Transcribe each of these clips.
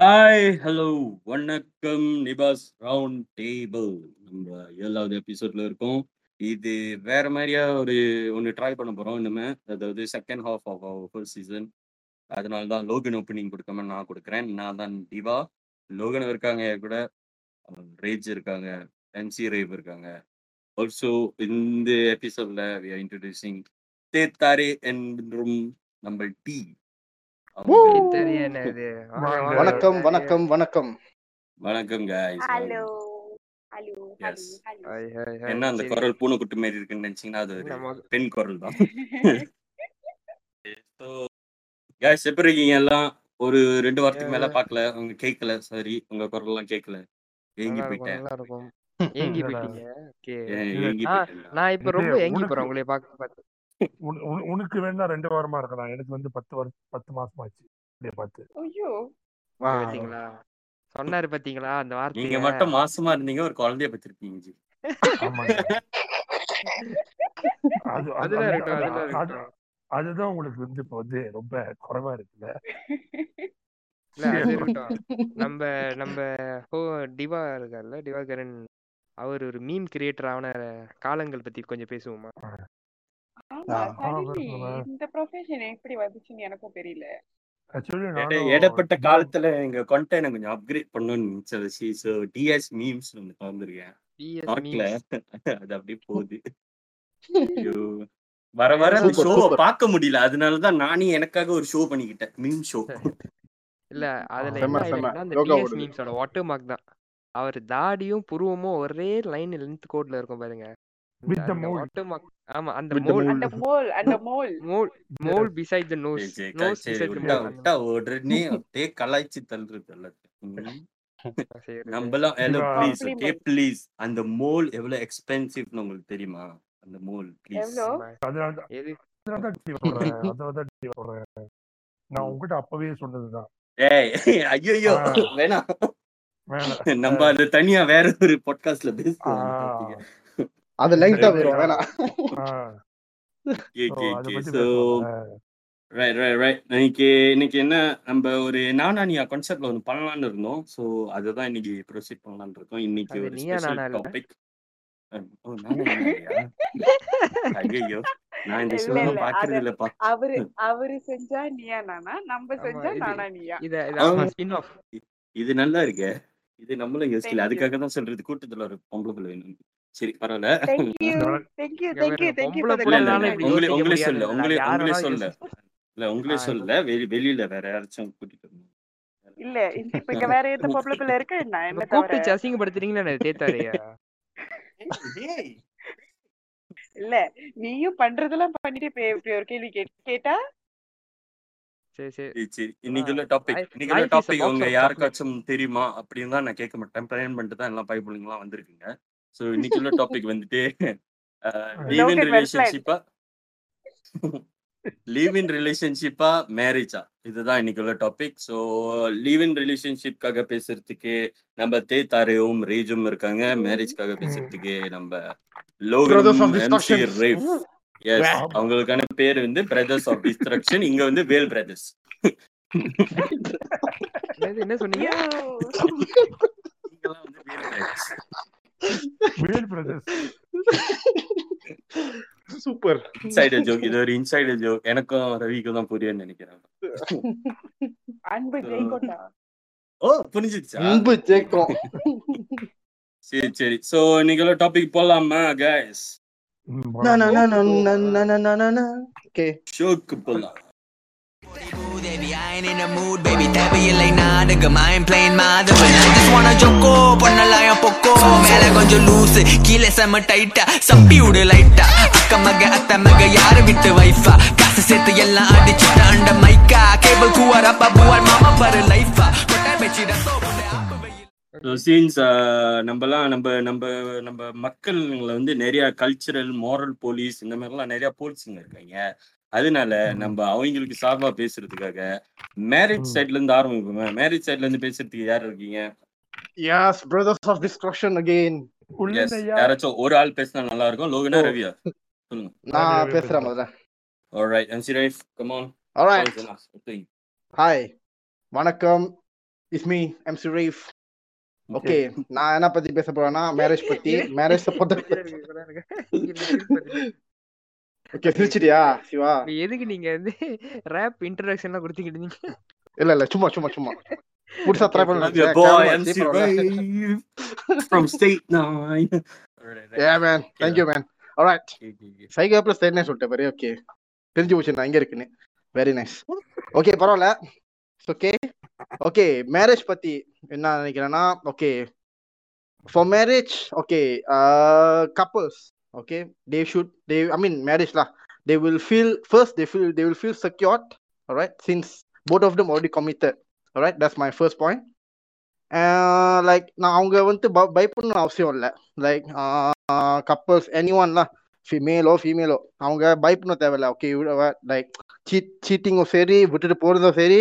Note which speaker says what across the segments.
Speaker 1: Hi hello வணக்கம் நிபாஸ் round table நம்ம ஏழாவது எபிசோட்ல இருக்கோம். இது வேற மாதிரியா ஒரு ஒன்று ட்ரை பண்ண போறோம் இனிமே. அதாவது second half of our first season அதனால தான் லோகன் ஓப்பனிங் கொடுக்காம நான் கொடுக்குறேன். நான் தான் டிவா லோகன் இருக்காங்க கூட. ரேஜ் இருக்காங்க. எம்சி ரேவ் இருக்காங்க. ஆல்சோ இந்த எபிசோட்ல வி ஆர் இன்ட்ரடியூசிங் தேத்தாரே என்றும் நம்ம டி.
Speaker 2: வணக்கம் வணக்கம் வணக்கம்
Speaker 1: வணக்கம்
Speaker 3: hello hello
Speaker 1: Yes.
Speaker 3: Hello
Speaker 4: hi, hi, hi.
Speaker 1: என்ன அந்த. குரல் பூனைக்குட்டி மாதிரி இருக்குன்னு நினைச்சீங்கன்னா அது பெண் குரல் தான். ஸோ guys எப்படி இருக்கீங்க? எல்லாம் ஒரு ரெண்டு வாரத்துக்கு மேல பார்க்கல உங்க கேட்கல சாரி உங்க குரல் எல்லாம் கேட்கல ஏங்கி போயிட்டேன்.
Speaker 4: ஏங்கி போயிட்டீங்க? நான் இப்ப ரொம்ப ஏங்கி போறேன். உங்களை பார்க்க பார்த்து
Speaker 5: உனக்கு வேணா ரெண்டு வாரமா இருக்கலாம். எனக்கு வந்து பத்து வருஷம் பத்து மாசம் ஆச்சு அப்படியே பார்த்து
Speaker 3: ஐயோ.
Speaker 2: வா.
Speaker 4: பாத்தீங்களா? சொன்னாரு பாத்தீங்களா? அந்த வார்த்தை
Speaker 1: நீங்க மட்டும் மாசமா இருந்தீங்க ஒரு குழந்தைய பத்திருக்கீங்க ஜி.
Speaker 5: அதுதான் உங்களுக்கு வந்து இப்ப வந்து ரொம்ப குறைவா இருக்குல்ல?
Speaker 4: நம்ம நம்ம ஹோ டிவா இருக்கார்ல டிவாகரன் அவர் ஒரு மீம் கிரியேட்டர் ஆன காலங்கள் பத்தி கொஞ்சம் பேசுவோமா
Speaker 3: ஆமா
Speaker 2: ஆ.
Speaker 3: suddenly
Speaker 5: ஆமா.
Speaker 3: இந்த ப்ரொஃபஷன் எப்படி வந்துச்சுன்னு எனக்கும் தெரியல.
Speaker 1: இடப்பட்ட காலத்துல எங்க கண்டென்ட் கொஞ்சம் அப்கிரேட் பண்ணணும்னு டிஎஸ் மீம்ஸ் அது அப்படியே போகுது. ஐயோ. வர வர அந்த ஷோவை. பார்க்க முடியல. அதனாலதான் நானே எனக்காக ஒரு ஷோ பண்ணிக்கிட்டேன் மீம் ஷோ
Speaker 4: இல்ல அதுல அந்த டிஎஸ். மீம்ஸோட வாட்டர் மார்க் தான். அவர் தாடியும் புருவமும் ஒரே லைன் லென்த் கோட்ல இருக்கும் பாருங்க.
Speaker 5: With the
Speaker 4: ஆமா அந்த மோல்
Speaker 2: mole.
Speaker 3: அந்த மோல் அந்த
Speaker 4: mole mole mole
Speaker 1: beside the
Speaker 4: nose
Speaker 1: nose
Speaker 4: beside the
Speaker 1: விட்டா
Speaker 4: மோல்
Speaker 1: விட்டா உடனே அப்படியே கலாய்ச்சி தள்ளுறது எல்லாத்தையும் நம்மலாம் ஹலோ ப்ளீஸ் ஓகே. ப்ளீஸ் அந்த மோல் எவ்வளவு எக்ஸ்பென்சிவ்னு உங்களுக்கு தெரியுமா? அந்த மோல் ப்ளீஸ்
Speaker 5: நான் உங்ககிட்ட அப்பவே சொன்னதுதான்.
Speaker 1: ஏய் ஐயோ. வேணாம். நம்ம அது தனியா வேற ஒரு பாட்காஸ்ட்ல பேசுவோம்.
Speaker 2: அது லைட்டா
Speaker 1: right, right. இன்னைக்கு இன்னைக்கு என்ன? நம்ம ஒரு நானானியா கான்செப்ட்ல ஒன்று பண்ணலாம்னு இருந்தோம். ஸோ அதுதான் இன்னைக்கு ப்ரொசீட் பண்ணலாம்னு இருக்கோம். இன்னைக்கு ஒரு ஸ்பெஷல்? டாபிக் ஐயோ நான் இந்த
Speaker 3: இல்ல,
Speaker 1: ஷோ
Speaker 3: இல்ல,
Speaker 1: பாக்குறது இல்லப்பா
Speaker 3: அவரு அவரு செஞ்சா நீயா நானா? நம்ம செஞ்சா நானா நீயா
Speaker 4: இத
Speaker 1: நல்லா இருக்கே. இது நம்மளும் யோசிக்கல. அதுக்காக தான் சொல்றது. கூட்டத்துல ஒரு பொம்பளை பிள்ளை வேணும். சரி பரவாயில்ல. உங்களே சொல்ல. உங்களே உங்களே சொல்ல இல்ல உங்களே சொல்ல வெளி வெளியில வேற யாராச்சும் கூட்டிட்டு வரணும்.
Speaker 3: இல்ல இந்த- இப்ப இங்க வேற எந்த பொம்பளை பிள்ளை இருக்கு? என்ன
Speaker 4: இப்ப
Speaker 3: என்ன
Speaker 4: கூப்பிட்டு அசிங்கப்படுத்துறீங்களா என்ன தேத்தாரையா
Speaker 1: ஏய்,
Speaker 3: இல்ல நீயும் பண்றதெல்லாம் பண்ணிட்டு இப்ப இப்படி ஒரு கேள்வி கேட்- கேட்டா?
Speaker 4: சரி சரி.
Speaker 1: இன்னைக்கு உள்ள டாபிக் இன்னைக்கு உள்ள டாபிக் உங்க யாருக்காச்சும் தெரியுமா? அப்படின்னு தான் நான் கேட்க மாட்டேன். பிளான் பண்ணிட்டு தான் எல்லாம் பைபிளுங்கலாம் வந்திருக்குங்க. சோ இன்னைக்கு உள்ள டாபிக் வந்துட்டு லீவ் இன். ரிலேஷன்ஷிப்பா லீவ் இன் ரிலேஷன்ஷிப்பா மேரேஜா இதுதான் இன்னைக்கு உள்ள டாபிக் ஸோ லீவ் இன் ரிலேஷன்ஷிப்காக பேசுறதுக்கு நம்ம தே தாரையும் ரேஜும் இருக்காங்க. மேரேஜ்க்காக பேசுறதுக்கு நம்ம எஸ் அவங்களுக்கான பேர் வந்து பிரதர்ஸ் ஆஃப் டிஸ்ட்ரக்ஷன் இங்க வந்து வேல் பிரதர்ஸ்
Speaker 4: என்ன சொன்னீங்க?
Speaker 1: Brothers
Speaker 5: well brothers
Speaker 2: super
Speaker 1: insider joke இது ஒரு இன்சைடர் ஜோக் எனக்கும் ரவிக்கும் தான் புரியும்னு நினைக்கிறேன்.
Speaker 3: அன்பு ஜெயிக்கோட்டா
Speaker 1: ஓ புரிஞ்சிருச்சா
Speaker 2: அன்பு ஜெயிக்கும்
Speaker 1: சரி சரி. சோ இன்னைக்கு டாபிக் போலாமா கைஸ்
Speaker 2: ஓகே
Speaker 1: ஷோக்கு போலாம்
Speaker 6: Baby, I ain't in the mood, baby. தேவையில்லை நாடகம் I ain't playing Madhavan I just wanna ஜொக்கோ பண்ணலாம் பொக்கோ மேல கொஞ்சம் லூசு கீழே செம்ம டைட்டா சப்பி விடு லைட்டா அக்க மக அத்த மக யாரு விட்டு வைஃபா காசு சேர்த்து எல்லாம் அடிச்சுட்ட அண்ட மைக்கா கேபிள் கூவார் அப்பா பூவார் மாமா பாரு லைஃபா கொட்டை வச்சு ரத்தம்
Speaker 1: சீன்ஸ் நம்மலாம் நம்ம நம்ம நம்ம மக்கள்ல வந்து நிறைய கல்ச்சுரல் மோரல் போலீஸ் இந்த மாதிரிலாம் நிறைய போலீஸுங்க இருக்காங்க. அதனால நம்ம அவங்களுக்கு சார்பா பேசுறதுக்காக மேரேஜ் சைட்ல இருந்து ஆரம்பிப்போமே? மேரேஜ் சைட்ல இருந்து பேசுறதுக்கு யார் இருக்கீங்க?
Speaker 2: Yes brothers of destruction again
Speaker 1: yes யாராச்சும் ஒரு ஆள் பேசினா நல்லா இருக்கும். லோகனா. ரவியா சொல்லுங்க.
Speaker 2: நான் பேசுறேன். முதல்ல.
Speaker 1: Alright MC Rife come on
Speaker 2: alright hi வணக்கம். இஸ் மீ எம் சுரேஃப் ஓகே நான் என்ன பத்தி பேச போறேன்னா மேரேஜ் பத்தி மேரேஜ் ஓகே சிரிச்சிட்டியா சிவா?
Speaker 4: எதுக்கு நீங்க வந்து ரேப் இன்ட்ரோடக்ஷன்லாம் கொடுத்துக்கிட்டு இருந்தீங்க?
Speaker 2: இல்ல இல்ல சும்மா சும்மா சும்மா. புதுசா ட்ரை
Speaker 1: I'm
Speaker 2: பண்ண
Speaker 1: your boy, MC Rave from State 9.
Speaker 2: A man thank you man alright psycho plus என்ன சொல்லிட்டேன் பாரு. ஓகே தெரிஞ்சு போச்சு நான் எங்க இருக்குன்னு. வெரி நைஸ் ஓகே பரவாயில்ல. ஓகே ஓகே மேரேஜ் பத்தி என்ன நினைக்கிறேன்னா okay for marriage okay couples okay they should they I mean marriage lah. They will feel first they feel they will feel secured all right since both of them already committed all right that's my first point. Like நான் அவங்க வந்து ப- பயப்படணும்னு அவசியம் இல்லை. Like couples any ஒன்ல ஃபீமேலோ ஃபீமேலோ அவங்க பயப்படணும் தேவையில்ல. ஓகே லைக் சீட் சீட்டிங்கும் சரி விட்டுட்டு போகிறதும் சரி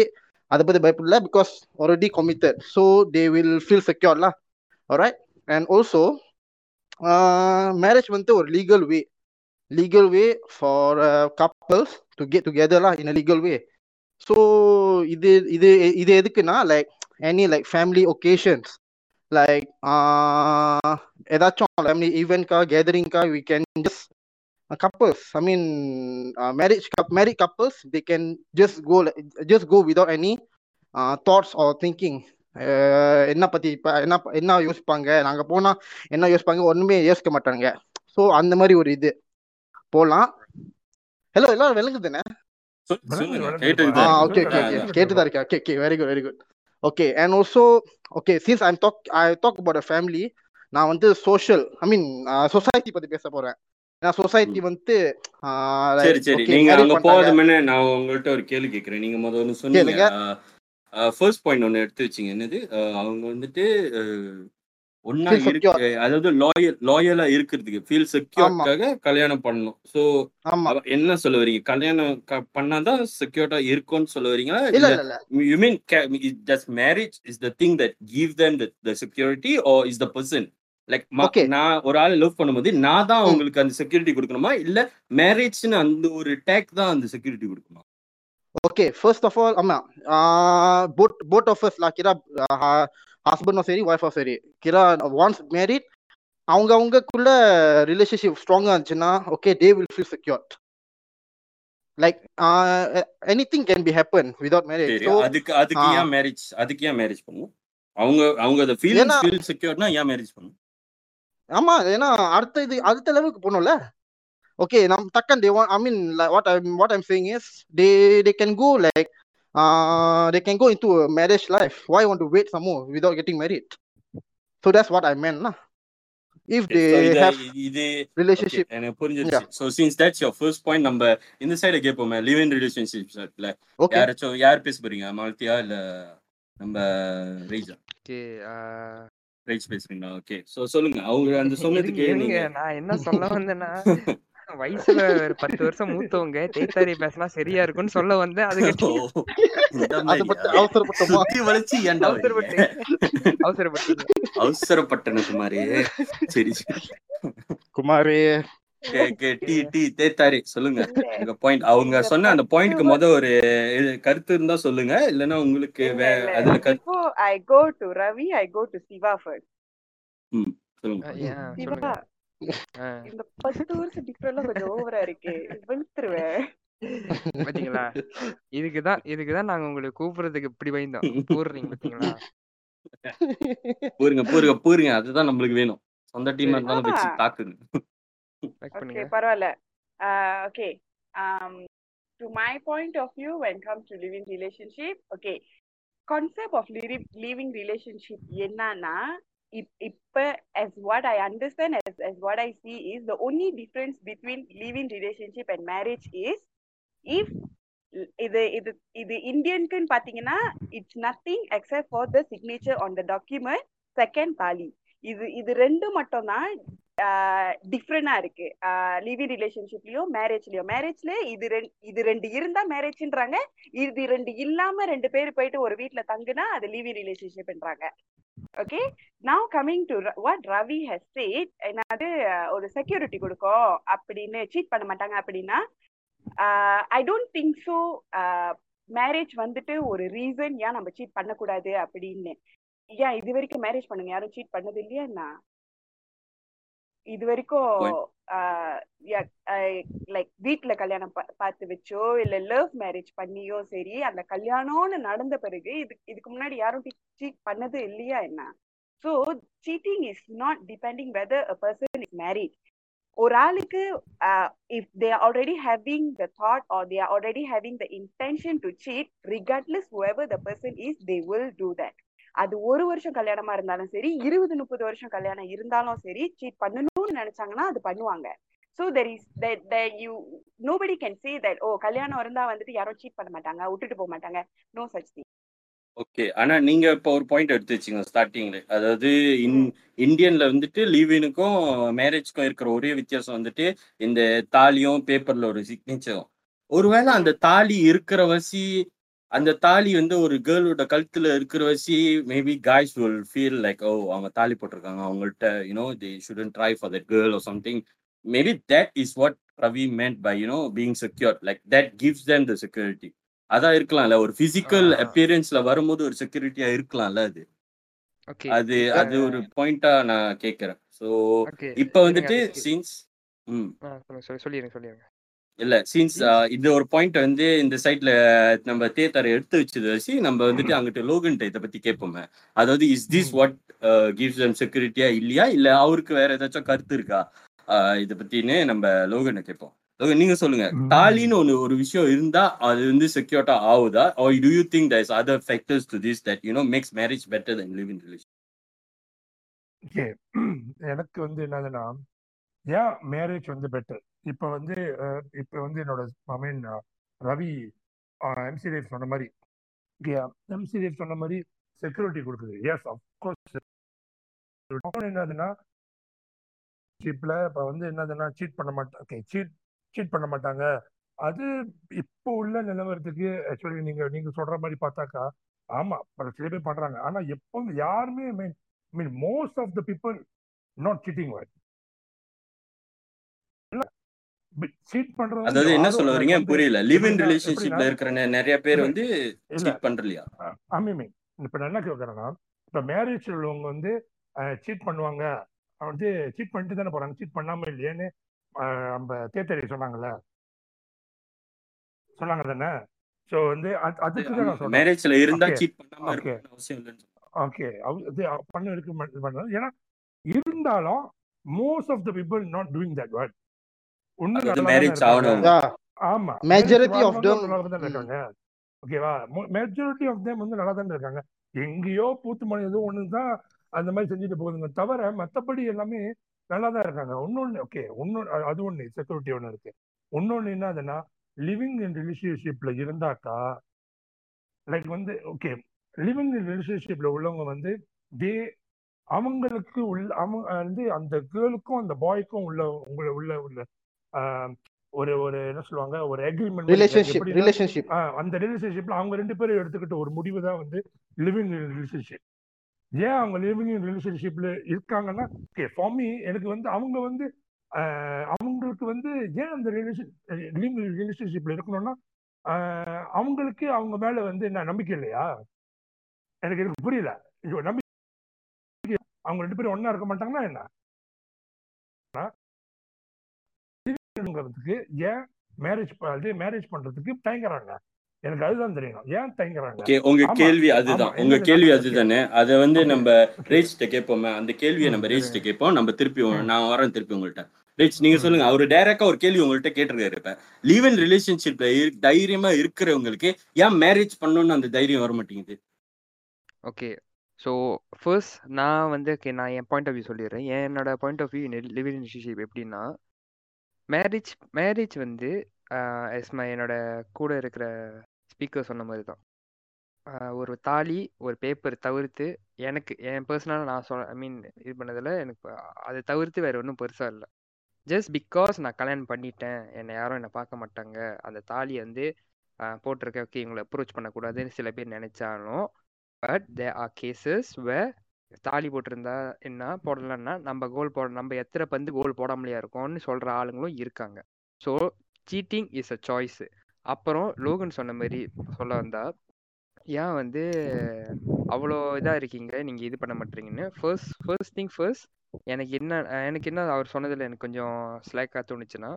Speaker 2: அதை பற்றி பயப்படல because already committed. So they will feel செக்யூர்ல right and also marriage வந்து ஒரு legal way legal way for couples to get டுகெதர்லாம் in legal way so இது இது இது எதுக்குன்னா like any like family occasions like ஏதாச்சும் ஃபேமிலி ஈவெண்ட்க்கா கேதரிங்க்கா we can just couples. I mean uh, marriage cou- married couples they can just go like- just go without any uh, uh, என்ன பத்தி இப்ப என்ன என்ன யோசிப்பாங்க? நாங்க போனா என்ன யோசிப்பாங்க? ஒண்ணுமே யோசிக்க மாட்டாங்க ஸோ அந்த மாதிரி ஒரு இது. போலாம். ஹலோ எல்லாரும் விளங்குது தானே ஓகே
Speaker 1: இருக்கேன்.
Speaker 2: ஓகே ஓகே கேட்டுதான் இருக்கேன். Okay okay very good very good okay and also okay since I'm talk I talk about a family நான் வந்து சோஷியல் ஐ மீன் சொசைட்டி பத்தி பேச போறேன். ஏன்னா சொசைட்டி வந்து
Speaker 1: சரி சரி. நீங்க அங்க. போறது முன்ன நான் உங்கள்ட்ட ஒரு கேள்வி கேக்குறேன் நீங்க முதல்ல சொன்னீங்க. ஃபர்ஸ்ட் பாயிண்ட் ஒன்னு எடுத்து வச்சீங்க. என்னது? அவங்க வந்துட்டு
Speaker 2: Feel
Speaker 1: இருக்கு. அதாவது லாயல் லாயலா இருக்கிறதுக்கு ஃபீல் செக்யூர்க்காக கல்யாணம் பண்ணணும். சோ என்ன சொல்ல வரீங்க? கல்யாணம் பண்ணாதான் செக்யூர்டா இருக்கும்னு சொல்ல வரீங்களா?
Speaker 2: இல்ல
Speaker 1: இல்ல
Speaker 2: இல்ல இல்ல.
Speaker 1: you mean ca- is- does marriage is the thing that give them the, the security or is the person? Like ம-
Speaker 2: Okay.
Speaker 1: நான் ஒரு ஆள் லவ் பண்ணும்போது நான் தான். அவங்களுக்கு அந்த செக்யூரிட்டி கொடுக்கணுமா? இல்ல மேரேஜ்னு அந்த ஒரு டேக் தான் அந்த செக்யூரிட்டி கொடுக்கணுமா?
Speaker 2: ஓகே ஃபர்ஸ்ட் ஆஃப் ஆல் ஆமா போட் போட் ஆஃப் லா கிரா ஹஸ்பண்டும் சரி ஒய்ஃபும் சரி கிரா ஒன்ஸ் மேரிட் அவங்க அவங்கக்குள்ள ரிலேஷன்ஷிப் ஸ்ட்ராங்கா இருந்துச்சுன்னா okay they will feel secured like anything can be happen
Speaker 1: without
Speaker 2: marriage
Speaker 1: அதுக்கு அதுக்கு. ஏன் மேரேஜ் அதுக்கு ஏன் மேரேஜ் பண்ணணும் அவங்க அவங்க ஃபீல் ஃபீல் செக்யூர்னா ஏன் மேரேஜ் பண்ணணும்
Speaker 2: ஆமா ஏன்னா அடுத்த இது அடுத்த லெவலுக்கு போகணும்ல. ஓகே நம் டக்கன் they want I mean what I what I'm saying is they they can go like they can go into marriage life why want to wait some more without getting married so that's what I mean நா if they
Speaker 1: So இத-
Speaker 2: have
Speaker 1: இது
Speaker 2: relationship
Speaker 1: Okay, எனக்கு புரிஞ்சிருச்சு so since that's your first point நம்ம இந்த side கேட்போமே live in relationships இல்ல
Speaker 2: okay
Speaker 1: யாராச்சும் யார் பேச போறீங்க? மாலத்தியா இல்ல நம்ம ரேஜா
Speaker 4: ஓகே
Speaker 1: ரேஜ் பேசுறீங்களா? ஓகே சோ சொல்லுங்க. அவங்க அந்த சொன்னதுக்கு நீங்க
Speaker 4: நான் என்ன சொல்ல வந்தேன்னா வயசுல ஒரு பத்து வருஷம் மூத்தவங்க தேத்தாரி பேசினா சரியா இருக்கும்னு சொல்ல வந்தேன் அது
Speaker 2: அவசரப்பட்டோமா?
Speaker 1: வளைச்சு ஏன்டா
Speaker 4: அவசரப்பட்டு? அவசரப்பட்டு
Speaker 1: அவசரப்பட்டன. குமாரி. சரி சரி.
Speaker 2: குமாரே.
Speaker 1: கே கே டி டி தேத்தாரி சொல்லுங்க. உங்க பாயிண்ட் அவங்க சொன்ன அந்த பாயிண்ட்க்கு முத ஒரு கருத்து இருந்தா சொல்லுங்க. இல்லைன்னா உங்களுக்கு. அதுல கருத்து
Speaker 3: Before I go to Ravi, I go to Siva first.
Speaker 1: சொல்லுங்க.
Speaker 3: இந்த பத்து வருஷம் டிஃபரெண்ட் கொஞ்சம் ஓவரா இருக்கு. வெளுத்துருவேன்
Speaker 4: பாத்தீங்களா? இதுக்குதான் இதுக்குதான் நாங்க உங்களுக்கு கூப்பிடுறதுக்கு இப்படி பயந்தோம் கூறுறீங்க பாத்தீங்களா?
Speaker 1: பூருங்க பூருங்க பூருங்க. அதுதான் நம்மளுக்கு வேணும். சொந்த டீம். இருந்தாலும் வச்சு. தாக்குங்க.
Speaker 3: ஓகே பரவாயில்ல. Okay to my point of view when comes to living relationship okay concept of living relationship என்னன்னா இப்- இப்ப as what I understand as as what I see is the only difference between living relationship and marriage is if இது இது இது இந்தியனுக்குன்னு பாத்தீங்கன்னா it's nothing except for the signature on the document second தாலி இது இது ரெண்டு மட்டும் தான் டிஃப்ரெண்டா இருக்கு. லிவிங் ரிலேஷன்ஷிப்லயும் மேரேஜ்லயும் மேரேஜ்ல இது ரெண்டு இது ரெண்டு இருந்தா மேரேஜ்ன்றாங்க இது ரெண்டு இல்லாம ரெண்டு பேர் போயிட்டு ஒரு வீட்ல தங்குனா அது living ரிலேஷன்ஷிப்ன்றாங்க okay now coming to what Ravi has said என்னது ஒரு செக்யூரிட்டி கொடுக்கும் அப்படின்னு சீட் பண்ண மாட்டாங்க அப்படின்னா I don't think so marriage வந்துட்டு ஒரு ரீசன் ஏன் நம்ம சீட் பண்ணக்கூடாது அப்படின்னு. ஏன் இது வரைக்கும் மேரேஜ் பண்ணுங்க யாரும் சீட் பண்ணது இல்லையா என்ன? இது வரைக்கும் லைக் வீட்ல கல்யாணம் பார்த்து வச்சோ இல்ல லவ் மேரேஜ் பண்ணியோ சரி அந்த கல்யாணம்னு நடந்த பிறகு இது இதுக்கு முன்னாடி யாரும் சீட் பண்ணது இல்லையா என்ன? So cheating is not depending whether a person is married ஒரு ஆளுக்கு if they already having the thought or they already having the intention to cheat regardless whoever the person is they will do that அது ஒரு வருஷம் கல்யாணமா இருந்தாலும் சரி இருபது முப்பது வருஷம் கல்யாணம் இருந்தாலும் சரி சீட் பண்ணணும்னு நினைச்சாங்கன்னா அது பண்ணுவாங்க. So there is you nobody can say that oh கல்யாணம் இருந்தா வந்துட்டு யாரும் சீட் பண்ண மாட்டாங்க விட்டுட்டு போக மாட்டாங்க. நோ சச் திங்
Speaker 1: ஓகே ஆனா நீங்க இப்போ ஒரு பாயிண்ட் எடுத்து வச்சீங்க ஸ்டார்டிங்ல அதாவது இன் இந்தியன்ல வந்துட்டு லீவினுக்கும் மேரேஜ்க்கும் இருக்கிற ஒரே வித்தியாசம் வந்துட்டு இந்த தாலியும் பேப்பர்ல ஒரு சிக்னேச்சரும் ஒருவேளை அந்த தாலி இருக்கிற வசி அந்த தாலி வந்து ஒரு கேர்ளோட கழுத்துல இருக்கிற வசி maybe guys will feel like oh அவங்க தாலி போட்டிருக்காங்க. அவங்கள்ட்ட you know they shouldn't try for that girl or something maybe that is what Ravi meant by you know being secure like that gives them the security அதான் இருக்கலாம்ல. ஒரு physical. அப்பியரன்ஸ்ல வரும்போது ஒரு செக்யூரிட்டியா இருக்கலாம்ல அது. அது அது ஒரு பாயிண்டா நான் கேக்குறேன். சோ இப்ப வந்துட்டு சீன்ஸ் ம்.
Speaker 4: சொல்லிடுங்க சொல்லிடுங்க
Speaker 1: இல்ல சீன்ஸ் இது ஒரு பாயிண்ட் வந்து இந்த சைட்ல நம்ம தேத்தரை எடுத்து வச்சது வச்சு நம்ம வந்துட்டு அங்கிட்ட லோகன் இதை பத்தி கேட்போமே. அதாவது is this what gives them செக்யூரிட்டியா இல்லையா? இல்ல அவருக்கு வேற ஏதாச்சும் கருத்து இருக்கா? இத பத்தின்னு நம்ம லோகனை கேட்போம். லோகன் நீங்க சொல்லுங்க.
Speaker 5: ம்.
Speaker 1: தாலின்னு ஒண்ணு ஒரு விஷயம் இருந்தா அது வந்து செக்யூர்டா ஆகுதா? Or do you think there's other factors to this that you know makes marriage better than living relation
Speaker 5: okay எனக்கு வந்து என்னதுன்னா ஏன் மேரேஜ் வந்து பெட்டர் இப்ப வந்து இப்ப இப்போ வந்து என்னோட I mean Ravi MC Dev சொன்ன மாதிரி எம்சி தேவ் சொன்ன மாதிரி செக்யூரிட்டி கொடுக்குது. எஸ் அப்கோர்ஸ் என்னதுன்னா சீப்ல இப்போ வந்து என்னதுன்னா சீட் பண்ண மாட்டாங்க ஓகே சீட் சீட் பண்ண மாட்டாங்க. அது இப்போ உள்ள நிலவரத்துக்கு ஆக்சுவலி நீங்க நீங்க சொல்ற மாதிரி பார்த்தாக்கா ஆமா பல சில பேர் பண்றாங்க. ஆனா எப்போ யாருமே mean mean most of the people not cheating வாய்
Speaker 1: அதாவது என்ன சொல்ல வரீங்க புரியல. லிவ் இன் ரிலேஷன்ஷிப்ல இருக்கிற நிறைய பேர் வந்து சீட் பண்றலையா?
Speaker 5: அம்மிமே இப்ப நான் என்ன கேட்கறேன்னா இப்ப மேரேஜ் உள்ளவங்க வந்து சீட் பண்ணுவாங்க. வந்து சீட் பண்ணிட்டு தானே போறாங்க சீட் பண்ணாம இல்லையேன்னு நம்ம தேத்தரி சொன்னாங்கல்ல? சொன்னாங்க தானே? சோ வந்து அது- அதுக்கு தான்
Speaker 1: மேரேஜ்ல இருந்தா
Speaker 5: Okay,
Speaker 1: சீட் பண்ணாம அவசியம் இல்லைன்னு சொல்றேன்.
Speaker 5: ஓகே அது பண்ண இருக்கு ஏன்னா இருந்தாலும் most of the people not doing that word ஒண்ணு
Speaker 1: ஆகணும்.
Speaker 5: ஆமா. நல்லா தான் இருக்காங்க. ஓகேவா? மெஜாரிட்டி ஆஃப் தேம் வந்து நல்லா தான் இருக்காங்க. எங்கேயோ பூத்து மணி ஏதோ ஒன்று தான் அந்த மாதிரி செஞ்சுட்டு போகுதுங்க. தவிர மற்றபடி எல்லாமே நல்லா தான் இருக்காங்க இன்னொன்று ஓகே இன்னொன்று அது ஒன்று செக்யூரிட்டி ஒன்று இருக்கு. இன்னொன்று என்னதுன்னா லிவிங் இன் ரிலேஷன்ஷிப்ல இருந்தாக்கா லைக் வந்து ஓகே லிவிங் இன் ரிலேஷன்ஷிப்ல உள்ளவங்க வந்து தே அவங்களுக்கு உள்ள அவங்க வந்து அந்த கேர்ளுக்கும் அந்த பாய்க்கும் உள்ள உள்ள உள்ள உள்ள ஒரு ஒரு என்ன சொல்லுவாங்க ஒரு அக்ரிமெண்ட்
Speaker 2: ரிலேஷன்ஷிப் ரிலேஷன்ஷிப்
Speaker 5: அந்த ரிலேஷன்ஷிப்ல அவங்க ரெண்டு பேரும் எடுத்துக்கிட்ட ஒரு முடிவு தான் வந்து லிவிங் ரிலேஷன்ஷிப் ஏன் அவங்க லிவிங் ரிலேஷன்ஷிப்ல இருக்காங்கன்னா ஓகே ஃபார் மீ எனக்கு வந்து அவங்க வந்து அவங்களுக்கு வந்து ஏன் அந்த ரிலேஷன் லிவிங் ரிலேஷன்ஷிப்ல இருக்கணும்னா அவங்களுக்கு அவங்க மேல வந்து என்ன நம்பிக்கை இல்லையா? எனக்கு எனக்கு புரியல. நம்பிக்கை அவங்க ரெண்டு பேரும் ஒண்ணா இருக்க மாட்டாங்கன்னா என்ன? ங்கிறதுக்கு ஏன் மேரேஜ் அது மேரேஜ் பண்றதுக்கு தயங்குறாங்க? எனக்கு அதுதான் தெரியணும் ஏன் தயங்குறாங்க?
Speaker 1: ஓகே உங்க கேள்வி அதுதான். உங்க கேள்வி அதுதானே. அதை வந்து. நம்ம. ரேஜ்கிட்ட கேட்போமே அந்த கேள்வியை நம்ம
Speaker 5: ம்,
Speaker 1: ரேஜ்கிட்ட கேட்போம் நம்ம திருப்பி. நான் வரேன் திருப்பி உங்கள்கிட்ட ரேஜ் நீங்க. சொல்லுங்க. அவரு டைரக்டா ஒரு கேள்வி உங்கள்கிட்ட கேட்டிருக்காரு இப்ப. லீவ் இன் ரிலேஷன்ஷிப்ல தைரியமா இருக்கிறவங்களுக்கு ஏன் மேரேஜ் பண்ணணும்னு அந்த தைரியம் வர மாட்டேங்குது?
Speaker 4: ஓகே. ஸோ ஃபர்ஸ்ட் நான் வந்து நான் என் பாயிண்ட் ஆஃப் வியூ சொல்லிடுறேன். என்னோட point of view living relationship எப்படின்னா மேரேஜ் மேரேஜ் வந்து எஸ் மை என்னோட கூட இருக்கிற ஸ்பீக்கர் சொன்ன மாதிரி தான். ஒரு தாலி ஒரு பேப்பர் தவிர்த்து எனக்கு என் பர்சனலாக நான் சொல் ஐ மீன் இது பண்ணதில் எனக்கு அதை தவிர்த்து வேறு ஒன்றும் பெருசாக இல்லை. ஜஸ்ட் பிகாஸ் நான் கல்யாணம் பண்ணிட்டேன் என்னை யாரும் என்னை பார்க்க மாட்டாங்க அந்த தாலியை வந்து போட்டிருக்க ஓகே இவங்களை அப்ரோச் பண்ணக்கூடாதுன்னு சில பேர் நினைச்சாலும் but they are cases where தாலி போட்டிருந்தா என்ன போடலன்னா நம்ம கோல் போட நம்ம எத்தனை பந்து கோல் போடாமலையா இருக்கோம்னு சொல்ற ஆளுங்களும் இருக்காங்க so cheating is a choice அப்புறம் லோகன் சொன்ன மாரி சொல்ல வந்தா, ஏன் வந்து அவ்வளோ இதா இருக்கீங்க, நீங்க இது பண்ண மாட்றீங்கன்னு. ஃபர்ஸ்ட் ஃபர்ஸ்ட் திங் ஃபர்ஸ்ட் எனக்கு என்ன எனக்கு என்ன அவர் சொன்னதுல எனக்கு கொஞ்சம் ஸ்லாக்கா தோணுச்சுன்னா,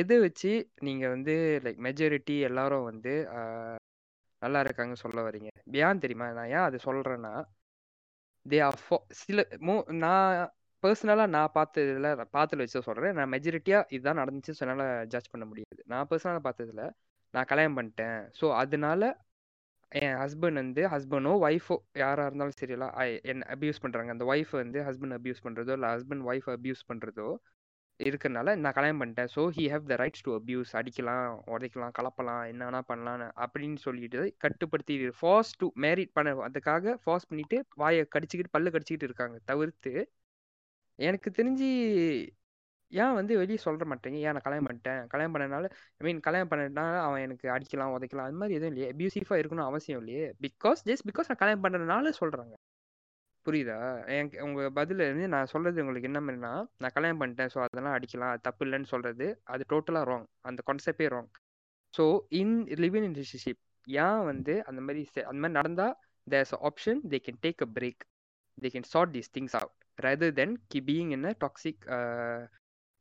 Speaker 4: எத வச்சு நீங்க வந்து லைக் மெஜாரிட்டி எல்லாரும் வந்து நல்லா இருக்காங்கன்னு சொல்ல வர்றீங்க? ஏன் தெரியுமா? நான் ஏன் அத சொல்றேன்னா, தே ஆர் ஃபோ சில மோ நான் பர்சனலாக நான் பார்த்ததுல பார்த்ததில் வச்சு சொல்கிறேன் நான் மெஜாரிட்டியாக இதுதான் நடந்துச்சுன்னு ஸோ என்னால ஜட்ஜ் பண்ண முடியாது. நான் பர்சனலாக பார்த்ததுல, நான் கல்யாணம் பண்ணிட்டேன். ஸோ அதனால என் ஹஸ்பண்ட் வந்து ஹஸ்பண்டோ, ஒய்ஃபோ யாராக இருந்தாலும் சரில என் அப்யூஸ் பண்ணுறாங்க அந்த ஒய்ஃப் வந்து ஹஸ்பண்ட் அப்யூஸ் பண்ணுறதோ இல்லை ஹஸ்பண்ட் ஒய்ஃப் அப்யூஸ் பண்ணுறதோ இருக்கறனால நான் கல்யாணம் பண்ணிட்டேன். So he have the rights to abuse அடிக்கலாம், உதைக்கலாம், கலப்பலாம், என்ன பண்ணலாம் பண்ணலான்னு அப்படின்னு சொல்லிட்டு கட்டுப்படுத்தி ஃபாஸ்ட் டூ மேரிட் பண்ண அதுக்காக ஃபாஸ்ட் பண்ணிட்டு வாயை கடிச்சிக்கிட்டு பல்லு கடிச்சிக்கிட்டு இருக்காங்க. தவிர்த்து எனக்கு தெரிஞ்சு ஏன் வந்து வெளியே சொல்ற மாட்டேங்க ஏன் நான் கல்யாணம் பண்ணிட்டேன். கல்யாணம் பண்ணனால ஐ மீன் கல்யாணம் பண்ணனால அவன் எனக்கு அடிக்கலாம், உதைக்கலாம் அது மாதிரி எதுவும் இல்லையே. அபியூசிஃபாக இருக்கணும்னு அவசியம் இல்லையே. பிகாஸ் ஜஸ்ட் பிகாஸ் நான் கல்யாணம் பண்ணுறதுனால சொல்கிறாங்க புரியுதா? என் உங்க பதில இருந்து நான் சொல்றது உங்களுக்கு என்ன மாரின்னா, நான் கல்யாணம் பண்ணிட்டேன். ஸோ அதெல்லாம் அடிக்கலாம். அது தப்பு இல்லன்னு சொல்றது, அது டோட்டலா ராங். அந்த கான்செப்டே wrong. So in live in relationship ஏன் வந்து அந்த மாரி செ அந்த மாரி நடந்தா there is a option they can take a break. They can sort these things out. Rather than Ki being in a toxic a